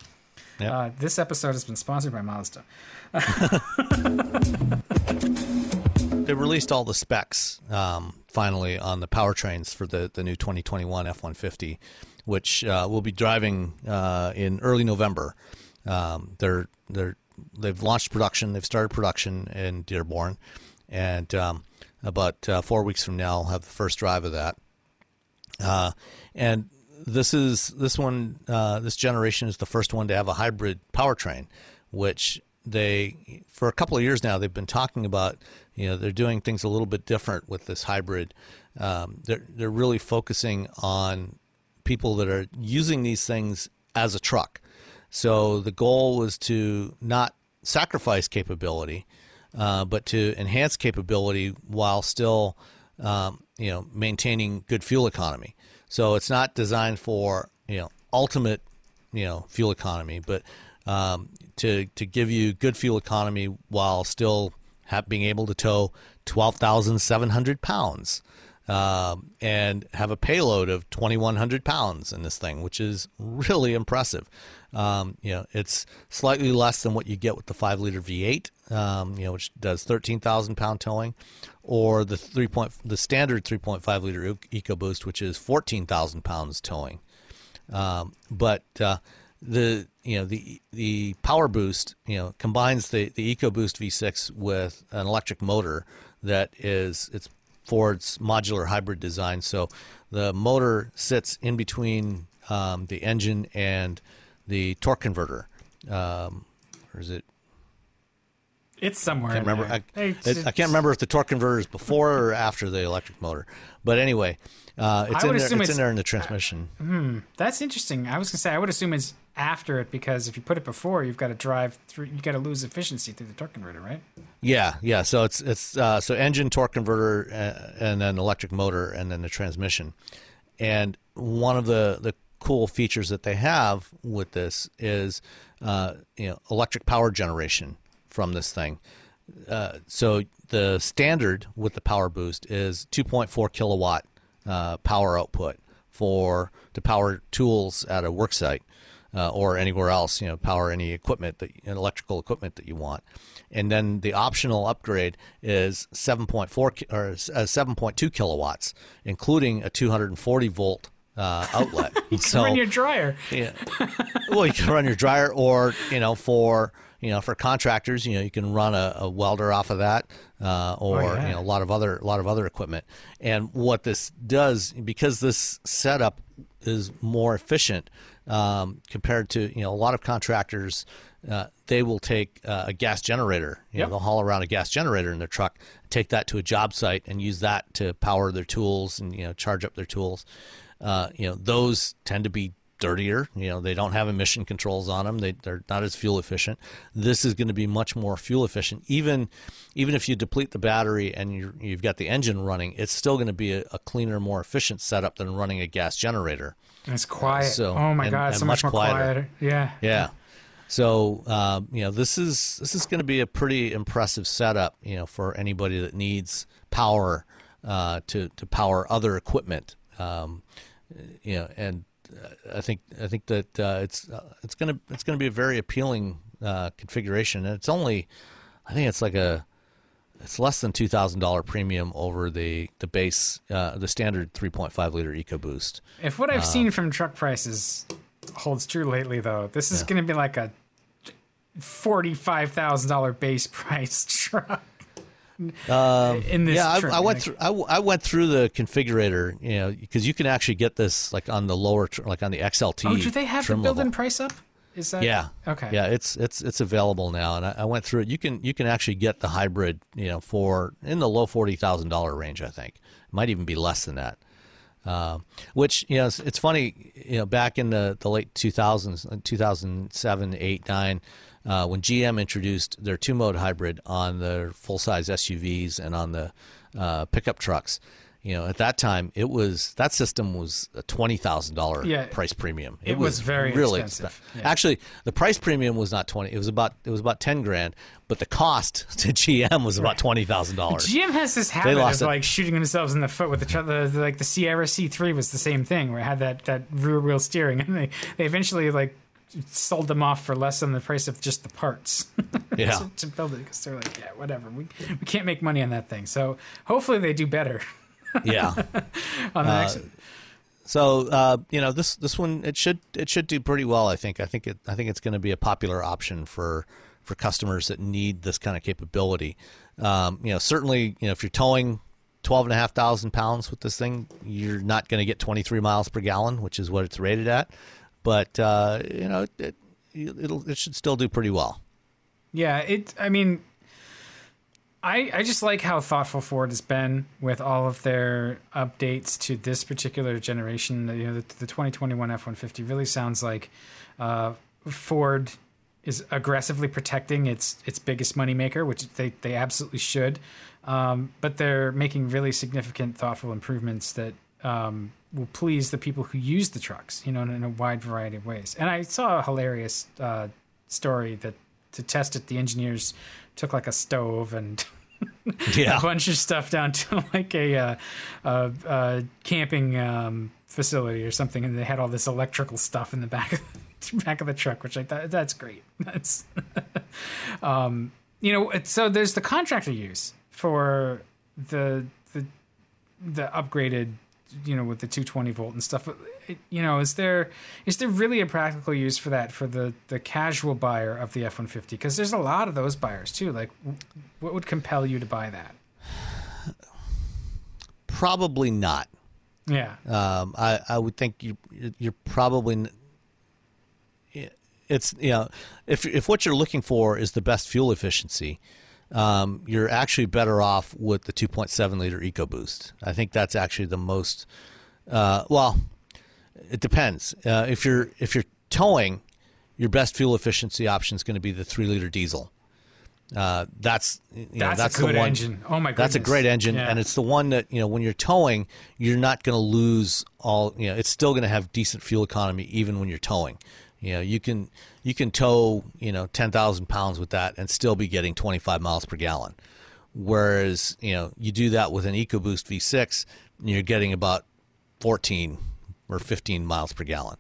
Yeah. Uh, this episode has been sponsored by Mazda. they released all the specs um, finally on the powertrains for the, the new 2021 F-150, which uh, will be driving uh, in early November. Um, they're they're they've launched production. They've started production in Dearborn, and um, about uh, four weeks from now, I'll have the first drive of that. Uh, and this is this one uh, this generation is the first one to have a hybrid powertrain, which they for a couple of years now they've been talking about. You know they're doing things a little bit different with this hybrid. Um, they're they're really focusing on people that are using these things as a truck. So the goal was to not sacrifice capability, uh, but to enhance capability while still, um, you know, maintaining good fuel economy. So it's not designed for you know ultimate, you know, fuel economy, but um, to to give you good fuel economy while still have, being able to tow twelve thousand seven hundred pounds um, and have a payload of 2,100 pounds in this thing, which is really impressive. Um, you know, it's slightly less than what you get with the five liter V8, um, you know, which does 13,000 pound towing, or the three point the standard 3.5 liter EcoBoost, which is 14,000 pounds towing. Um, but uh, the you know the the power boost you know combines the the EcoBoost V6 with an electric motor that is it's Ford's modular hybrid design. So the motor sits in between um, the engine and the torque converter. Um, or is it? It's somewhere. I can't remember. I, there. it- It's- I can't remember if the torque converter is before or after the electric motor. But anyway, uh, it's I in would there. assume It's, it's- in there in the transmission. That's interesting. I was gonna say I would assume it's after it because if you put it before, you've got to drive through. You got to lose efficiency through the torque converter, right? Yeah, yeah. So it's it's uh, so engine, torque converter, uh, and then electric motor, and then the transmission. And one of the the cool features that they have with this is uh, you know electric power generation from this thing. Uh, so the standard with the power boost is 2.4 kilowatt uh, power output for to power tools at a work site uh, or anywhere else. You know, power any equipment that electrical equipment that you want. And then the optional upgrade is 7.4 or uh, 7.2 kilowatts, including a 240 volt uh, outlet. so Run your dryer. yeah. well, you can run your dryer, or you know, for you know, for contractors, you know, you can run a, a welder off of that, uh, or Oh, yeah. you know, a lot of other a lot of other equipment. And what this does, because this setup is more efficient um, compared to you know a lot of contractors. Uh, they will take uh, a gas generator. You Yep. know, they'll haul around a gas generator in their truck, take that to a job site, and use that to power their tools and you know charge up their tools. Uh, you know, those tend to be dirtier. You know, they don't have emission controls on them. They they're not as fuel efficient. This is going to be much more fuel efficient. Even even if you deplete the battery and you you've got the engine running, it's still going to be a, a cleaner, more efficient setup than running a gas generator. And it's quiet. So- oh my and- god, and so much, much more quieter. quieter. Yeah. Yeah. So um, you know this is this is going to be a pretty impressive setup. You know for anybody that needs power uh, to to power other equipment. Um, you know, and uh, I think I think that uh, it's uh, it's gonna it's gonna be a very appealing uh, configuration. And it's only I think it's like a it's less than two thousand dollar premium over the the base uh, the standard three point five liter EcoBoost. If what I've seen from truck prices holds true lately, though, this is Yeah. going to be like a forty-five thousand dollar base price truck. In this, Um, yeah, I, I went through. I, went through the configurator, you know, because you can actually get this like on the lower, tr- like on the XLT. Oh, do they have the built-in price up? Is that Yeah. Okay. Yeah, it's it's it's available now, and I, I went through it. You can you can actually get the hybrid, you know, for in the low forty thousand dollar range. I think it might even be less than that. Um, which you know, it's, it's funny. You know, back in the, the late two thousands, two thousand seven, eight, nine, uh, when GM introduced their two mode hybrid on their full size SUVs and on the uh, pickup trucks. You know, at that time, it was that system was a twenty thousand dollar price premium. It was very really expensive. expen- Yeah. Actually, the price premium was not twenty. It was about it was about ten grand, but the cost to GM was about twenty thousand dollars. GM has this habit of it. like shooting themselves in the foot with the, tr- the, the like the Sierra C3 was the same thing where it had that that rear wheel steering and they they eventually like sold them off for less than the price of just the parts Yeah. to, to build it because they're like yeah whatever we we can't make money on that thing so hopefully they do better yeah. on the next So uh, you know this this one it should it should do pretty well. I think I think it I think it's going to be a popular option for for customers that need this kind of capability. Um, you know certainly you know if you're towing twelve and a half thousand pounds with this thing, you're not going to get 23 miles per gallon, which is what it's rated at. But uh, you know it, it'll it should still do pretty well. Yeah, it. I mean, I I just like how thoughtful Ford has been with all of their updates to this particular generation. You know, the, the 2021 F-150 really sounds like uh, Ford is aggressively protecting its its biggest moneymaker, which they they absolutely should. Um, but they're making really significant, thoughtful improvements that um, will please the people who use the trucks. You know, in, a wide variety of ways. And I saw a hilarious uh, story that to test it, the engineers took like a stove and Yeah. a bunch of stuff down to like a, uh, uh, uh, camping um, facility or something, and they had all this electrical stuff in the back of back of the truck, which I thought that's great. That's um, you know, so there's the contractor use for the the the upgraded, you know, with the 220 volt and stuff. You know, is there is there really a practical use for that for the the casual buyer of the F150? Because there's a lot of those buyers too. Like, what would compel you to buy that? Probably not. Yeah, Um, I, I would think you you're probably it's you know if if what you're looking for is the best fuel efficiency, um, you're actually better off with the 2.7 liter EcoBoost. I think that's actually the most uh, well. It depends. Uh, if you're if you're towing, your best fuel efficiency option is going to be the three liter diesel. Uh, that's you know, that's, that's a good the one. engine. Oh my god, That's a great engine, Yeah. and it's the one that you know when you're towing, you're not going to lose all. You know, it's still going to have decent fuel economy even when you're towing. You know, you can you can tow you know ten thousand pounds with that and still be getting 25 miles per gallon. Whereas you know you do that with an EcoBoost V6, and you're getting about 14 or 15 miles per gallon.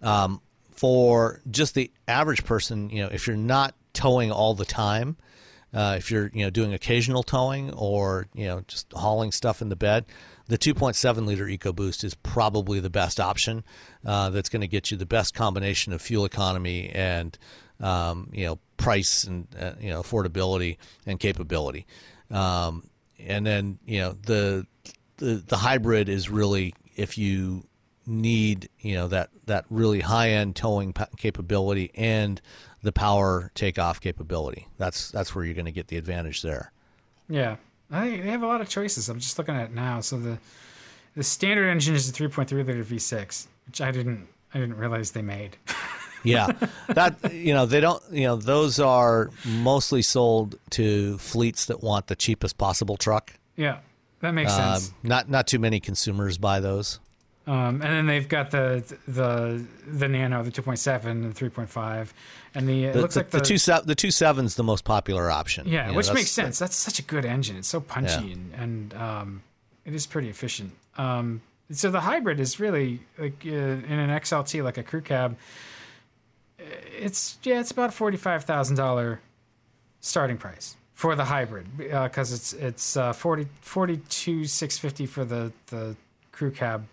Um, for just the average person, you know, if you're not towing all the time, uh, if you're you know doing occasional towing or you know just hauling stuff in the bed, the 2.7 liter EcoBoost is probably the best option. Uh, that's going to get you the best combination of fuel economy and um, you know price and uh, you know affordability and capability. Um, and then you know the the the hybrid is really if you need you know that that really high end towing pa- capability and the power takeoff capability. That's that's where you're going to get the advantage there. Yeah, I, they have a lot of choices. I'm just looking at it now. So the the standard engine is a 3.3 liter V6, which I didn't I didn't realize they made. Yeah, that you know they don't you know those are mostly sold to fleets that want the cheapest possible truck. yeah, that makes Um, sense. not not too many consumers buy those. Um, and then they've got the the the Nano, the 2.7 and 3.5, and the it The, looks the, like the the, two se- the two seven's the most popular option. yeah, You which makes sense. That's such a good engine. It's so punchy Yeah. and and um, it is pretty efficient. Um, so the hybrid is really like uh, in an XLT, like a crew cab. It's yeah, it's about forty five thousand dollar starting price for the hybrid because it's it's uh, 40, 42 650 for the the crew cab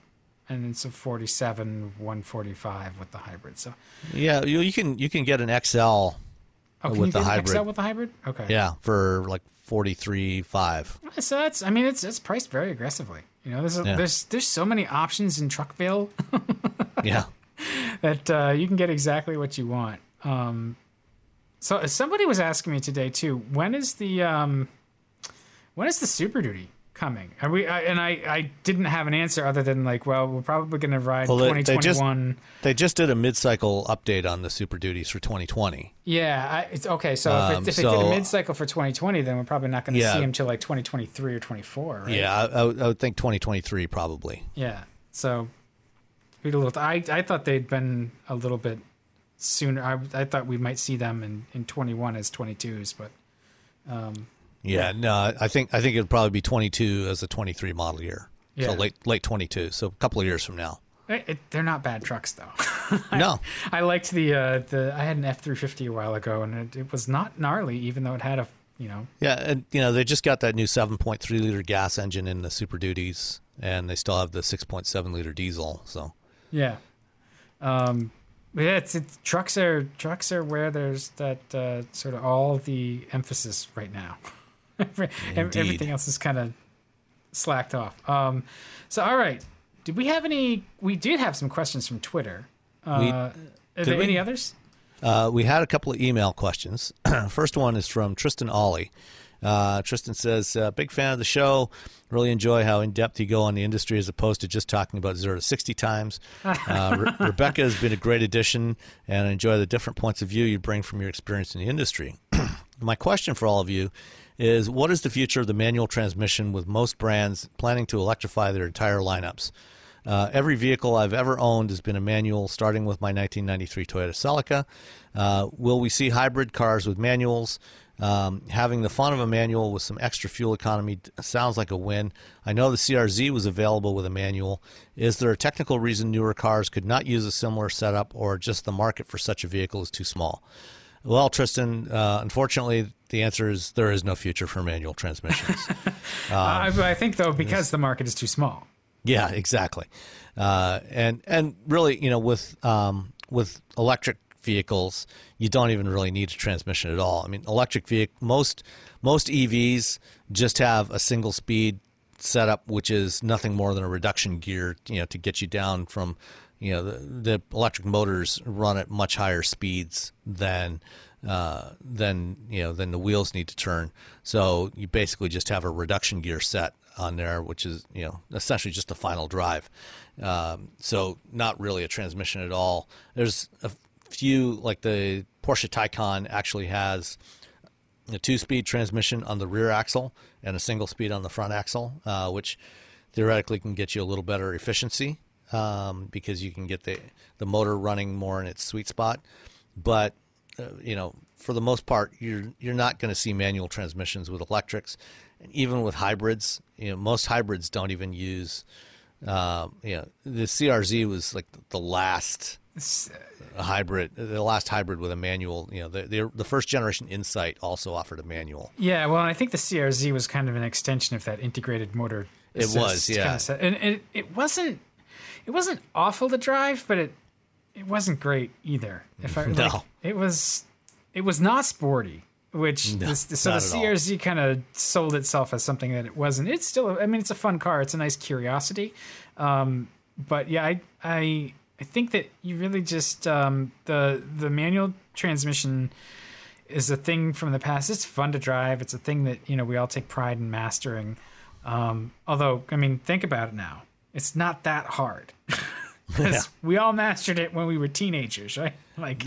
and it's a 47 145 with the hybrid so Yeah, you, you can you can get an XL oh, with you the get hybrid. XL with the hybrid okay Yeah, for like forty three five. so that's i mean it's it's priced very aggressively you know there's a, Yeah. there's there's so many options in truckville Yeah. that uh, you can get exactly what you want um so somebody was asking me today too when is the um when is the super duty coming are we I, and i i didn't have an answer other than like well we're probably going to ride Well, they- they just- 2021 They just did a mid cycle update on the Super Duties for 2020. Yeah, I, it's okay. So if, Um, it, if it did a mid cycle for 2020, then we're probably not going to Yeah. see them till like 2023 or 24, right? Yeah, I, I, would- I would think 2023 probably. Yeah. So be a little. I I thought they'd been a little bit sooner. I I thought we might see them in in 21 as 22s, but Yeah, no, I think I think it'd probably be 22 as a 23 model year. Yeah. So late late 22. So a couple of years from now. it, it, they're not bad trucks though. No. I liked the uh the. I had an F350 a while ago, and it, it was not gnarly, even though it had a you know Yeah, and you know they just got that new 7.3 liter gas engine in the Super Duties, and they still have the 6.7 liter diesel. So Yeah. Um, yeah, it's, it's trucks are trucks are where there's that uh, sort of all the emphasis right now. Every- Everything else is kind of slacked off. Um, so all right, did we have any? We did have some questions from Twitter. Uh, We- are there we? any others? Uh, we had a couple of email questions. First one is from Tristan Ollie. Uh, Tristan says, uh, "Big fan of the show. Really enjoy how in depth you go on the industry as opposed to just talking about zero to sixty times. Uh, Re- Rebecca has been a great addition, and I enjoy the different points of view you bring from your experience in the industry. My question for all of you is: What is the future of the manual transmission with most brands planning to electrify their entire lineups? Uh, every vehicle I've ever owned has been a manual, starting with my 1993 Toyota Celica. Uh, will we see hybrid cars with manuals? Um, having the fun of a manual with some extra fuel economy sounds like a win. I know the CRZ was available with a manual. Is there a technical reason newer cars could not use a similar setup, or just the market for such a vehicle is too small? Well, Tristan, uh, unfortunately, the answer is there is no future for manual transmissions. I, I think though because the market is too small. Yeah, exactly. Uh, and and really, you know, with um, with electric vehicles, you don't even really need a transmission at all. I mean, electric vehicle most most EVs just have a single speed setup, which is nothing more than a reduction gear, you know, to get you down from, you know, the, the electric motors run at much higher speeds than uh, than you know than the wheels need to turn. So you basically just have a reduction gear set on there, which is you know essentially just the final drive. Um, so not really a transmission at all. There's a few like the Porsche Taycan actually has a two-speed transmission on the rear axle and a single speed on the front axle, uh, which theoretically can get you a little better efficiency um, because you can get the the motor running more in its sweet spot. But uh, you know, for the most part, you're you're not going to see manual transmissions with electrics, and even with hybrids. You know, most hybrids don't even use. Um, you know, the CRZ was like the last hybrid, the last hybrid with a manual. You know, the the, the first generation Insight also offered a manual. Yeah, well, I think the CRZ was kind of an extension of that integrated motor. It was, yeah. kind of and it, it wasn't it wasn't awful to drive, but it it wasn't great either. If I No. like, it was it was not sporty, which No, this, so the not at all. CRZ kind of sold itself as something that it wasn't. It's still, I mean, it's a fun car. It's a nice curiosity, um, but yeah, I I I think that you really just um, the the manual transmission is a thing from the past. It's fun to drive. It's a thing that you know we all take pride in mastering. Um, although, I mean, think about it now. It's not that hard. 'Cause we all mastered it when we were teenagers, right? Like,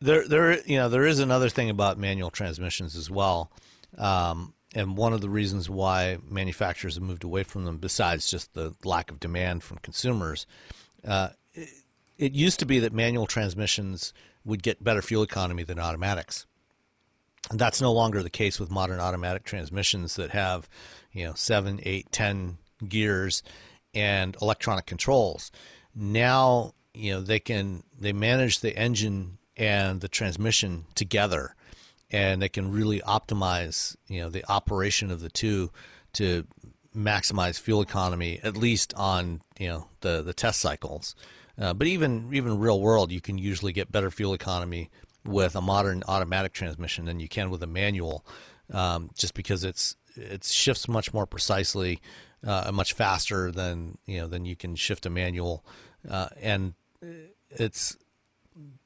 There, there, you know, there is another thing about manual transmissions as well, um, and one of the reasons why manufacturers have moved away from them, besides just the lack of demand from consumers, uh, it, it used to be that manual transmissions would get better fuel economy than automatics. And that's no longer the case with modern automatic transmissions that have, you know, seven, eight, ten gears and electronic controls. Now, you know, they can they manage the engine and the transmission together, and they can really optimize you know the operation of the two to maximize fuel economy at least on you know the the test cycles uh, but even even real world you can usually get better fuel economy with a modern automatic transmission than you can with a manual um, just because it's it shifts much more precisely uh, much faster than you know than you can shift a manual uh, and it's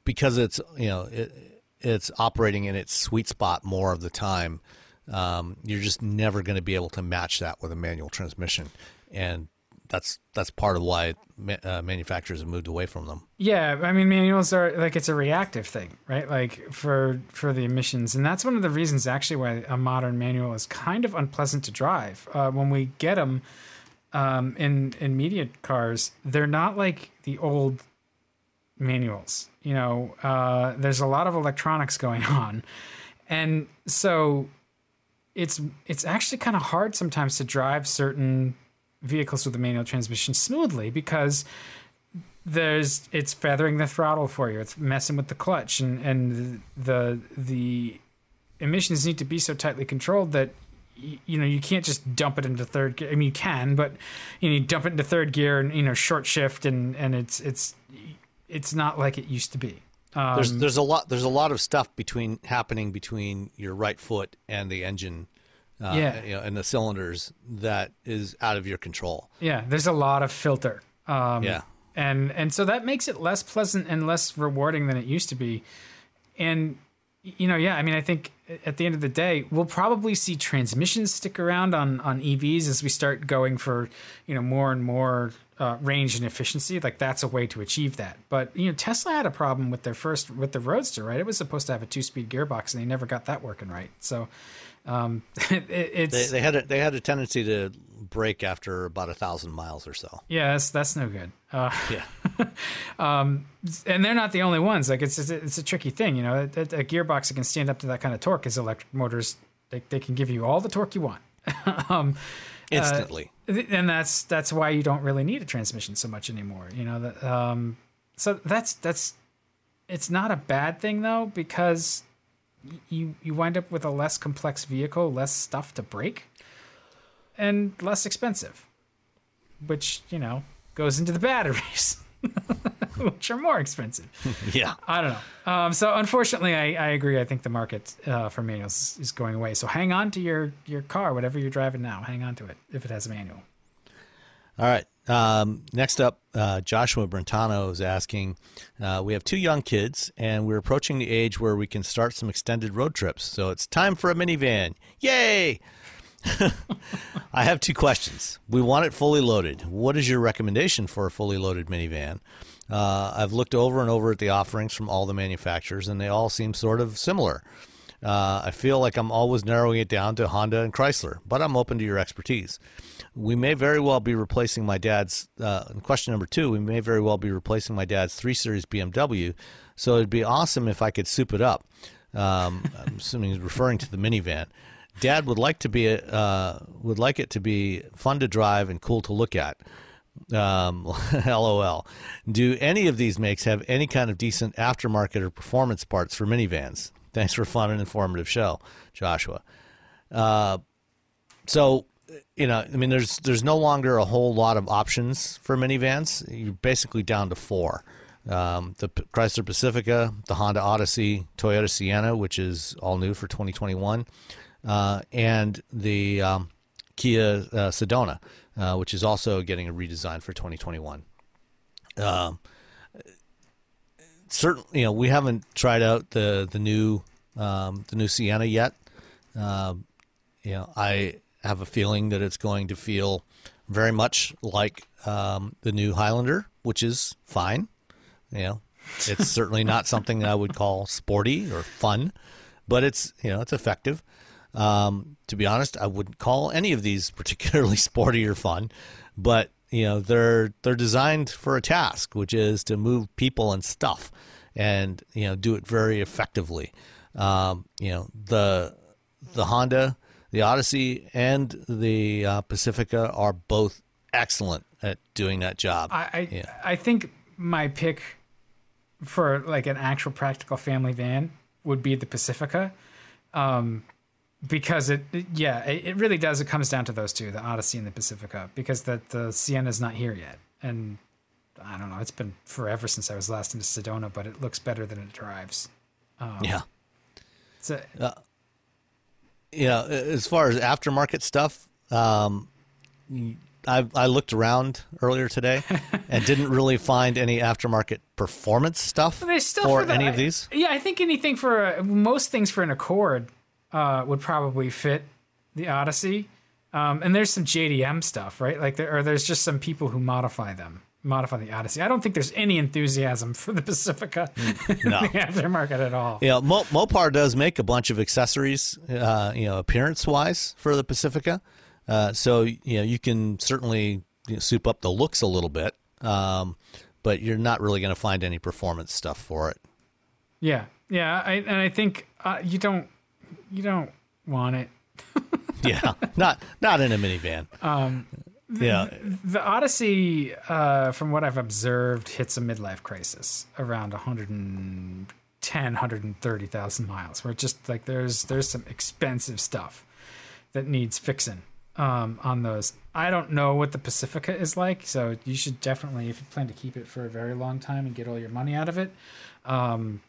because it's you know it, it's operating in its sweet spot more of the time. Um, you're just never going to be able to match that with a manual transmission, and that's that's part of why uh, manufacturers have moved away from them. Yeah, I mean manuals are like it's a reactive thing, right? Like for for the emissions, and that's one of the reasons actually why a modern manual is kind of unpleasant to drive. Uh, when we get them um, in in media cars, they're not like the old manuals. You know, uh, there's a lot of electronics going on, and so it's it's actually kind of hard sometimes to drive certain vehicles with a manual transmission smoothly because there's it's feathering the throttle for you. It's messing with the clutch, and and the the emissions need to be so tightly controlled that you know you can't just dump it into third gear. I mean you can, but you, know, you dump it into third gear and you know short shift and and it's it's it's not like it used to be. Um, there's there's a lot there's a lot of stuff between happening between your right foot and the engine, uh, yeah, you know, and the cylinders that is out of your control. Yeah, there's a lot of filter. Um, yeah, and and so that makes it less pleasant and less rewarding than it used to be. And you know, yeah, I mean, I think at the end of the day, we'll probably see transmissions stick around on on EVs as we start going for you know more and more uh, range and efficiency. Like that's a way to achieve that. But you know, Tesla had a problem with their first with the Roadster, right? It was supposed to have a two speed gearbox, and they never got that working right. So um, it, it's they, they, had a, they had a tendency to break after about a thousand miles or so. Yeah, that's that's no good. Uh, yeah, um, and they're not the only ones. Like it's it's a, it's a tricky thing, you know. A, a, gearbox that can stand up to that kind of torque is electric motors. They they can give you all the torque you want. um, uh, Instantly, uh, and that's that's why you don't really need a transmission so much anymore. You know, that, um, so that's that's it's not a bad thing though because you you wind up with a less complex vehicle, less stuff to break, and less expensive, which you know goes into the batteries. which are more expensive. yeah, I don't know. Um, so unfortunately, I, I agree. I think the market uh, for manuals is going away. So hang on to your your car, whatever you're driving now. Hang on to it if it has a manual. All right. Um, next up, uh, Joshua Brentano is asking uh, We have two young kids, and we're approaching the age where we can start some extended road trips. So it's time for a minivan. Yay! I have two questions. We want it fully loaded. What is your recommendation for a fully loaded minivan? Uh, I've looked over and over at the offerings from all the manufacturers, and they all seem sort of similar. Uh, I feel like I'm always narrowing it down to Honda and Chrysler, but I'm open to your expertise. We may very well be replacing my dad's. Uh, question number two: We may very well be replacing my dad's three series BMW. So it'd be awesome if I could soup it up. Um, I'm assuming he's referring to the minivan. Dad would like to be uh, would like it to be fun to drive and cool to look at. Um, LOL. Do any of these makes have any kind of decent aftermarket or performance parts for minivans? Thanks for a fun and informative show, Joshua. Uh, so, you know, I mean, there's there's no longer a whole lot of options for minivans. You're basically down to four: um, the Chrysler Pacifica, the Honda Odyssey, Toyota Sienna, which is all new for 2021, uh, and the um, Kia uh, Sedona, uh, which is also getting a redesign for 2021. Um, certainly, you know, we haven't tried out the the new um, the new Sienna yet. Uh, you know, I have a feeling that it's going to feel very much like um, the new Highlander, which is fine. You know, it's certainly not something that I would call sporty or fun, but it's you know it's effective. Um, to be honest, I wouldn't call any of these particularly sporty or fun, but you know they're they're designed for a task which is to move people and stuff and you know do it very effectively. Um, you know the the honda the odyssey and the uh, pacifica are both excellent at doing that job. I I, yeah. I think my pick for like an actual practical family van would be the pacifica. Um, because it, it yeah, it, it really does. It comes down to those two, the Odyssey and the Pacifica, because the the Sienna's not here yet, and I don't know. It's been forever since I was last into Sedona, but it looks better than it drives. Um, yeah. So, Yeah, as far as aftermarket stuff, um, I, I looked around earlier today and didn't really find any aftermarket performance stuff for, for the- any of these. Yeah, I think anything for a, most things for an Accord uh, would probably fit the Odyssey. Um, and there's some JDM stuff, right? Like there, or there's just some people who modify them, modify the Odyssey. I don't think there's any enthusiasm for the Pacifica in no. the aftermarket at all. Yeah, Mo- Mopar does make a bunch of accessories, uh, you know, appearance-wise for the Pacifica. Uh, so you know, you can certainly you know, soup up the looks a little bit, um, but you're not really going to find any performance stuff for it. Yeah, yeah, I, and I think uh, you don't, you don't want it. Yeah, not not in a minivan. Um, yeah, The Odyssey, uh, from what I've observed, hits a midlife crisis around 110, 130,000 miles, where just like there's there's some expensive stuff that needs fixing um, on those. I don't know what the Pacifica is like, so you should definitely, if you plan to keep it for a very long time and get all your money out of it, um,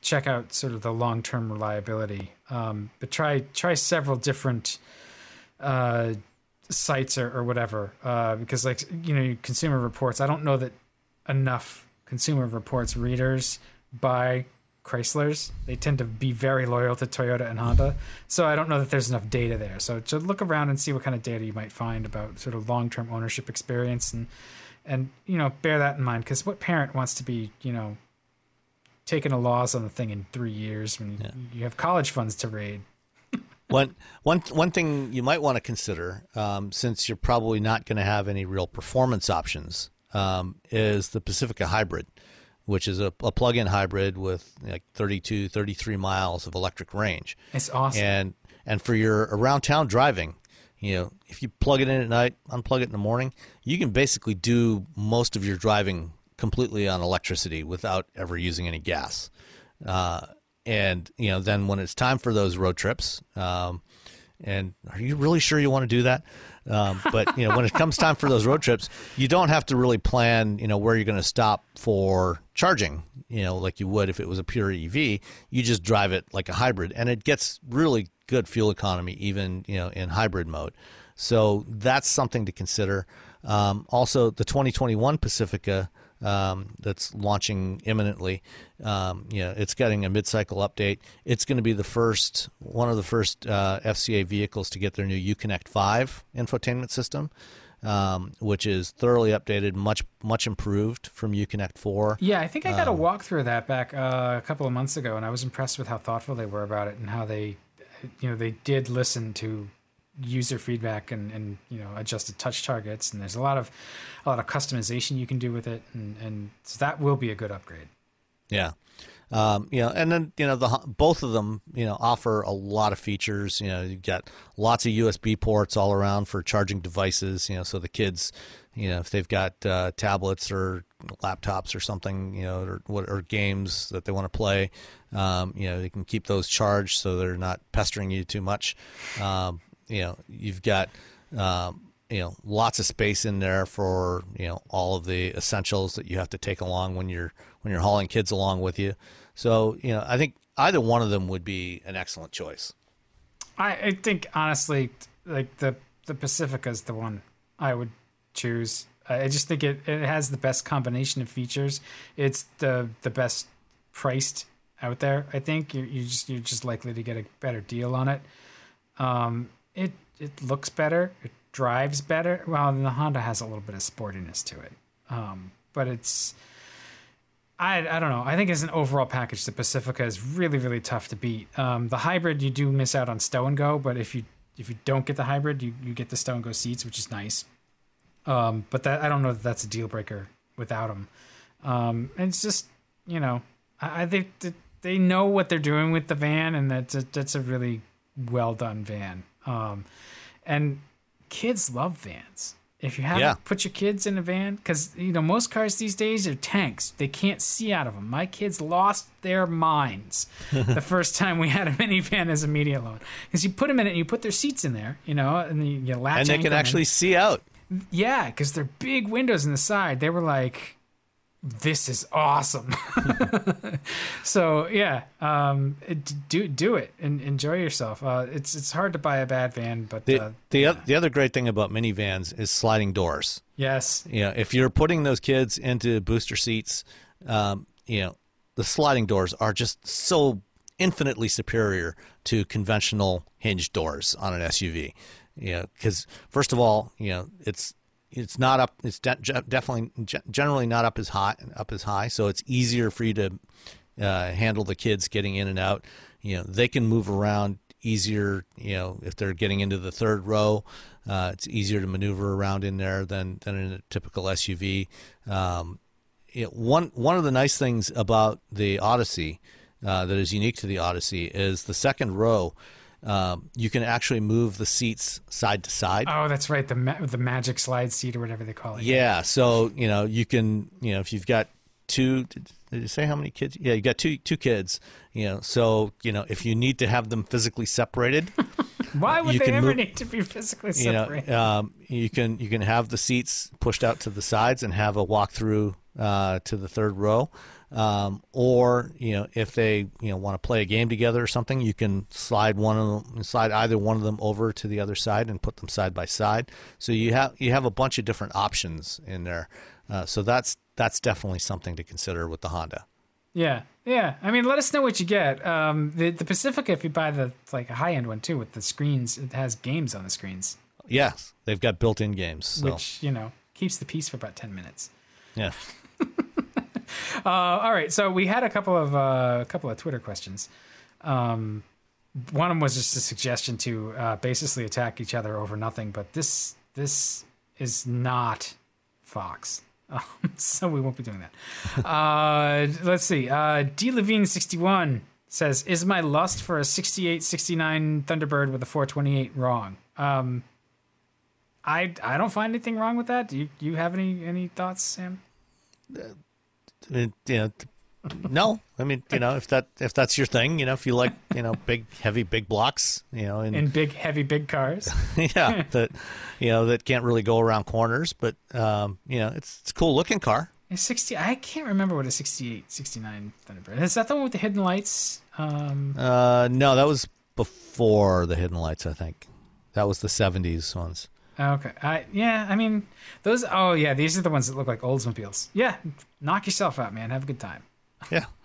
check out sort of the long term reliability. Um, but try try several different. Uh, sites or, or whatever uh, because like you know consumer reports i don't know that enough consumer reports readers buy chryslers they tend to be very loyal to toyota and honda so i don't know that there's enough data there so to look around and see what kind of data you might find about sort of long-term ownership experience and and you know bear that in mind because what parent wants to be you know taking a loss on the thing in three years when you, you have college funds to raid. One one one thing you might want to consider, um, since you're probably not going to have any real performance options, um, is the Pacifica Hybrid, which is a, a plug-in hybrid with like 32, 33 miles of electric range. it's awesome. And and for your around town driving, you know, if you plug it in at night, unplug it in the morning, you can basically do most of your driving completely on electricity without ever using any gas. Uh, and you know, then when it's time for those road trips, um, and are you really sure you want to do that? Um, but you know, when it comes time for those road trips, you don't have to really plan, you know, where you're going to stop for charging. You know, like you would if it was a pure EV. You just drive it like a hybrid, and it gets really good fuel economy, even you know in hybrid mode. So that's something to consider. Um, also, the 2021 Pacifica um, that's launching imminently. Um, you know, it's getting a mid-cycle update. It's going to be the first, one of the first uh, FCA vehicles to get their new UConnect 5 infotainment system, um, which is thoroughly updated, much much improved from UConnect 4. Yeah, I think I got a walkthrough of that back uh, a couple of months ago, and I was impressed with how thoughtful they were about it and how they, you know, they did listen to user feedback and, and you know adjusted touch targets. And there's a lot of a lot of customization you can do with it, and, and so that will be a good upgrade. Yeah. Um, you know, and then you know the both of them you know offer a lot of features. You know, you got lots of USB ports all around for charging devices. You know, so the kids, you know, if they've got uh, tablets or laptops or something, you know, or what or games that they want to play, um, you know, they can keep those charged so they're not pestering you too much. Um, you know, you've got um, you know lots of space in there for you know all of the essentials that you have to take along when you're when you're hauling kids along with you. So you know, I think either one of them would be an excellent choice. I, I think honestly, like the the Pacifica is the one I would choose. I just think it, it has the best combination of features. It's the the best priced out there. I think you you just you're just likely to get a better deal on it. Um, it it looks better. It drives better. Well, the Honda has a little bit of sportiness to it, um, but it's. I, I don't know. I think as an overall package, the Pacifica is really really tough to beat. Um, the hybrid you do miss out on stow and go, but if you if you don't get the hybrid, you, you get the stow and go seats, which is nice. Um, but that I don't know that that's a deal breaker without them. Um, and it's just you know I, I think that they know what they're doing with the van, and that's a, that's a really well done van. Um, and kids love vans. If you haven't Yeah. put your kids in a van, because you know most cars these days are tanks. They can't see out of them. My kids lost their minds the first time we had a minivan as a media loan, because you put them in it and you put their seats in there, you know, and you, you latch and they can 'em in. actually see out. Yeah, because they're big windows in the side. They were like, "This is awesome." so yeah, um, do do it and enjoy yourself. Uh, it's it's hard to buy a bad van, but The uh, the, oth- the other great thing about minivans is sliding doors. yes, You know, if you're putting those kids into booster seats, um, you know, the sliding doors are just so infinitely superior to conventional hinged doors on an SUV. You know, because first of all, you know, it's it's not up. It's de- definitely generally not up as high up as high, so it's easier for you to uh, handle the kids getting in and out. You know, they can move around easier. You know, if they're getting into the third row, uh, it's easier to maneuver around in there than than in a typical SUV. Um, know, one one of the nice things about the Odyssey uh, that is unique to the Odyssey is the second row. Um, you can actually move the seats side to side. oh, that's right. The ma- the magic slide seat or whatever they call it. Yeah, so you know you can you know if you've got two did, did you say how many kids? Yeah, you got two two kids. You know, so you know if you need to have them physically separated, Why would you they ever move- need to be physically separated? you know um, you can you can have the seats pushed out to the sides and have a walk through uh, to the third row. Um, or you know if they you know want to play a game together or something, you can slide one of them, slide either one of them over to the other side and put them side by side. So you have you have a bunch of different options in there. Uh, so that's that's definitely something to consider with the Honda. Yeah, yeah. I mean, let us know what you get. Um, the the Pacifica, if you buy the like a high end one too, with the screens, it has games on the screens, Yes, they've got built-in games. So which you know keeps the peace for about ten minutes. yeah, Uh, all right, so we had a couple of uh, a couple of Twitter questions. Um, one of them was just a suggestion to uh, basically attack each other over nothing, but this this is not Fox, um, so we won't be doing that. uh, let's see. Uh, D Levine sixty one says, "Is my lust for a 68, 69 Thunderbird with a four twenty eight wrong?" Um, I I don't find anything wrong with that. Do you you have any any thoughts, Sam? You know, no, I mean, you know, if that if that's your thing, you know, if you like, you know, big, heavy, big blocks, you know, and In big, heavy, big cars. yeah, that you know that can't really go around corners, but um, you know, it's it's a cool looking car. A 60 I can't remember what a 68 69 Thunderbird. Is that the one with the hidden lights? Um Uh, no, that was before the hidden lights. I think that was the '70s ones. Okay. I yeah, I mean those oh yeah, these are the ones that look like Oldsmobiles. Yeah, knock yourself out, man. Have a good time. Yeah.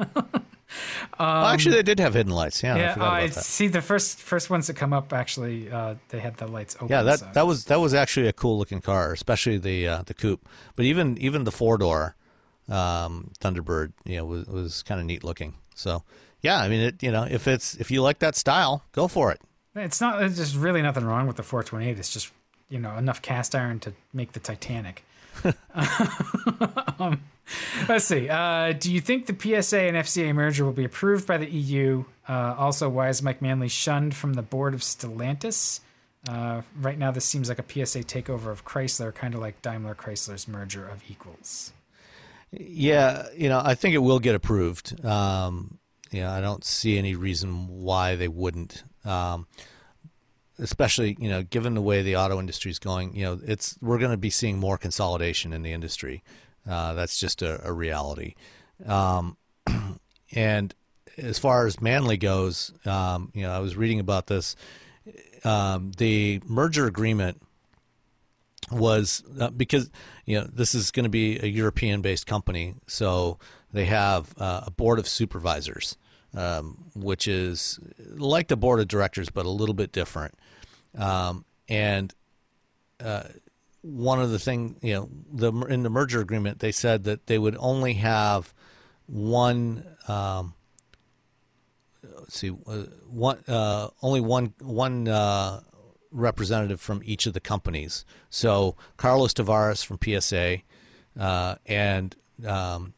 well, actually, they did have hidden lights. Yeah, I yeah, forgot I about that. see the first first ones that come up actually uh they had the lights open. Yeah, that so- that was that was actually a cool looking car, especially the uh, the coupe. But even even the four door um, Thunderbird, you know, was was kind of neat looking. So yeah, I mean, it you know, if it's if you like that style, go for it. It's not there's just really nothing wrong with the 428. It's just, you know, enough cast iron to make the Titanic. um, let's see. Uh, do you think the PSA and FCA merger will be approved by the EU? Uh, also, why is Mike Manley shunned from the board of Stellantis? Uh, right now, this seems like a PSA takeover of Chrysler, kind of like Daimler Chrysler's merger of equals. Yeah, you know, I think it will get approved. Um, you know, I don't see any reason why they wouldn't. Um, especially, you know, given the way the auto industry is going, you know, it's we're going to be seeing more consolidation in the industry. Uh, that's just a, a reality. Um, and as far as Manley goes, um, you know, I was reading about this. Um, the merger agreement was uh, because you know this is going to be a European based company, so they have uh, a board of supervisors, um, which is like the board of directors but a little bit different. Um, and uh, one of the thing you know the in the merger agreement they said that they would only have one. Um, let's see, uh, one uh, only one one uh, representative from each of the companies. So Carlos Tavares from PSA uh, and um,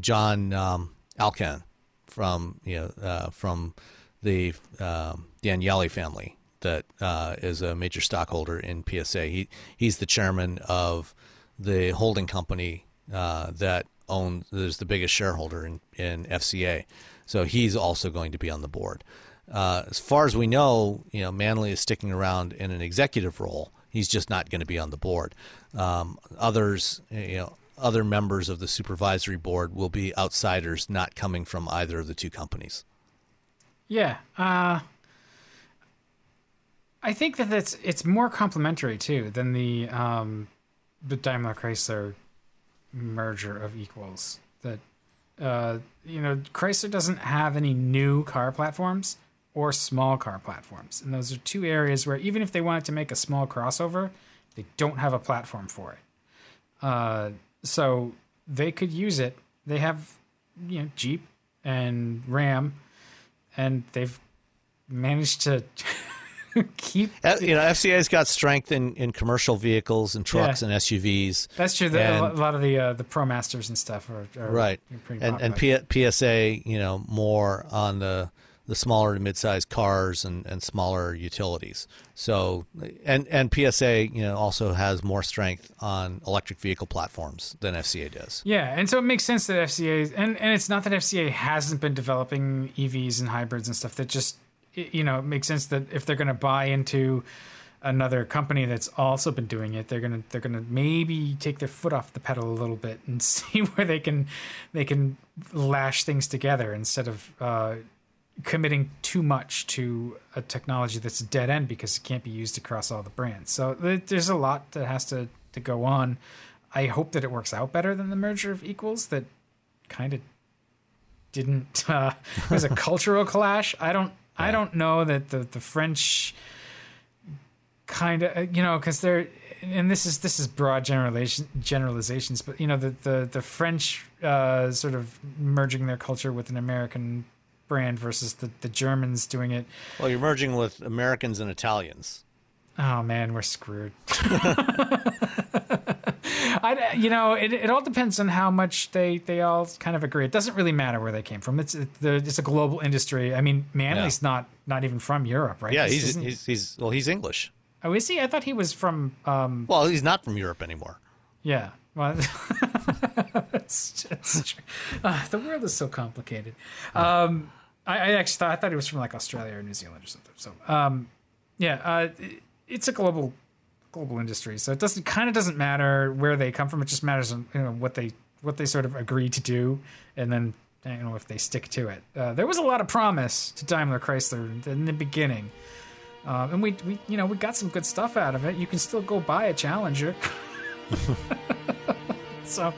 John um, Elkann from you know uh, from the um, family that uh, is a major stockholder in PSA. He he's the chairman of the holding company uh, that owns. There's the biggest shareholder in in FCA, so he's also going to be on the board. Uh, as far as we know, you know, Manley is sticking around in an executive role. He's just not going to be on the board. Um, others, you know, other members of the supervisory board will be outsiders, not coming from either of the two companies. Yeah, uh, I think that it's it's more complementary too than the um, the Daimler Chrysler merger of equals. That uh, you know, Chrysler doesn't have any new car platforms or small car platforms, and those are two areas where even if they wanted to make a small crossover, they don't have a platform for it. Uh, so they could use it. They have you know Jeep and Ram, and they've managed to keep. You know, FCA's got strength in, in commercial vehicles and trucks Yeah. and SUVs. That's true. The, And- a lot of the uh, the ProMasters and stuff are, are right and and. P- psa you know more on the the smaller to mid-sized cars and, and smaller utilities so and and psa you know also has more strength on electric vehicle platforms than fca does Yeah, and so it makes sense that FCA and and it's not that FCA hasn't been developing EVs and hybrids and stuff. That just you know it makes sense that if they're going to buy into another company that's also been doing it, they're gonna they're gonna maybe take their foot off the pedal a little bit and see where they can they can lash things together instead of uh, committing too much to a technology that's a dead end because it can't be used across all the brands. So there's a lot that has to to go on. I hope that it works out better than the merger of equals that kind of didn't uh was a cultural clash. I don't I don't know that the the French kind of you know cuz they're and this is this is broad generalization generalizations but you know the the the French uh sort of merging their culture with an American brand versus the the Germans doing it. Well you're merging with americans and italians. Oh man, we're screwed. I, you know, it, it all depends on how much they, they all kind of agree. It doesn't really matter where they came from. It's it, it's a global industry. I mean, Manley's not not even from Europe, right? yeah he's, he's he's well he's english oh, is he? I thought he was from. Um, well he's not from europe anymore yeah. Well, that's just true. Uh, the world is so complicated. Um, I, I actually thought I thought he was from like Australia or New Zealand or something. So, um, yeah, uh, it- it's a global global industry, so it doesn't kind of doesn't matter where they come from. It just matters you know what they what they sort of agree to do, and then you know if they stick to it. Uh, there was a lot of promise to Daimler Chrysler in the beginning. Uh, and we, we, you know, we got some good stuff out of it. You can still go buy a Challenger. so,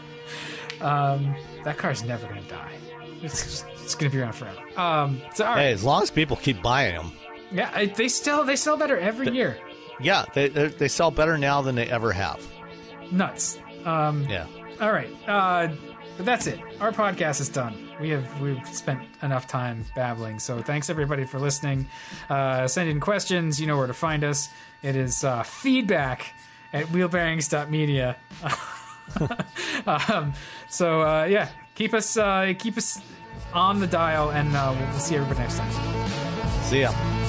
um, that car's never going to die. It's just, it's going to be around forever. Um, so, all right. hey as long as people keep buying them Yeah, they still they sell better every year. Yeah they they sell better now than they ever have Nuts. Um, yeah All right. Uh, but that's it. Our podcast is done. We have we've spent enough time babbling. So thanks everybody for listening. Uh, send in questions. You know where to find us. It is uh, feedback at wheelbearings.media. um, so uh, yeah, keep us uh, keep us on the dial, and uh, we'll see everybody next time. see ya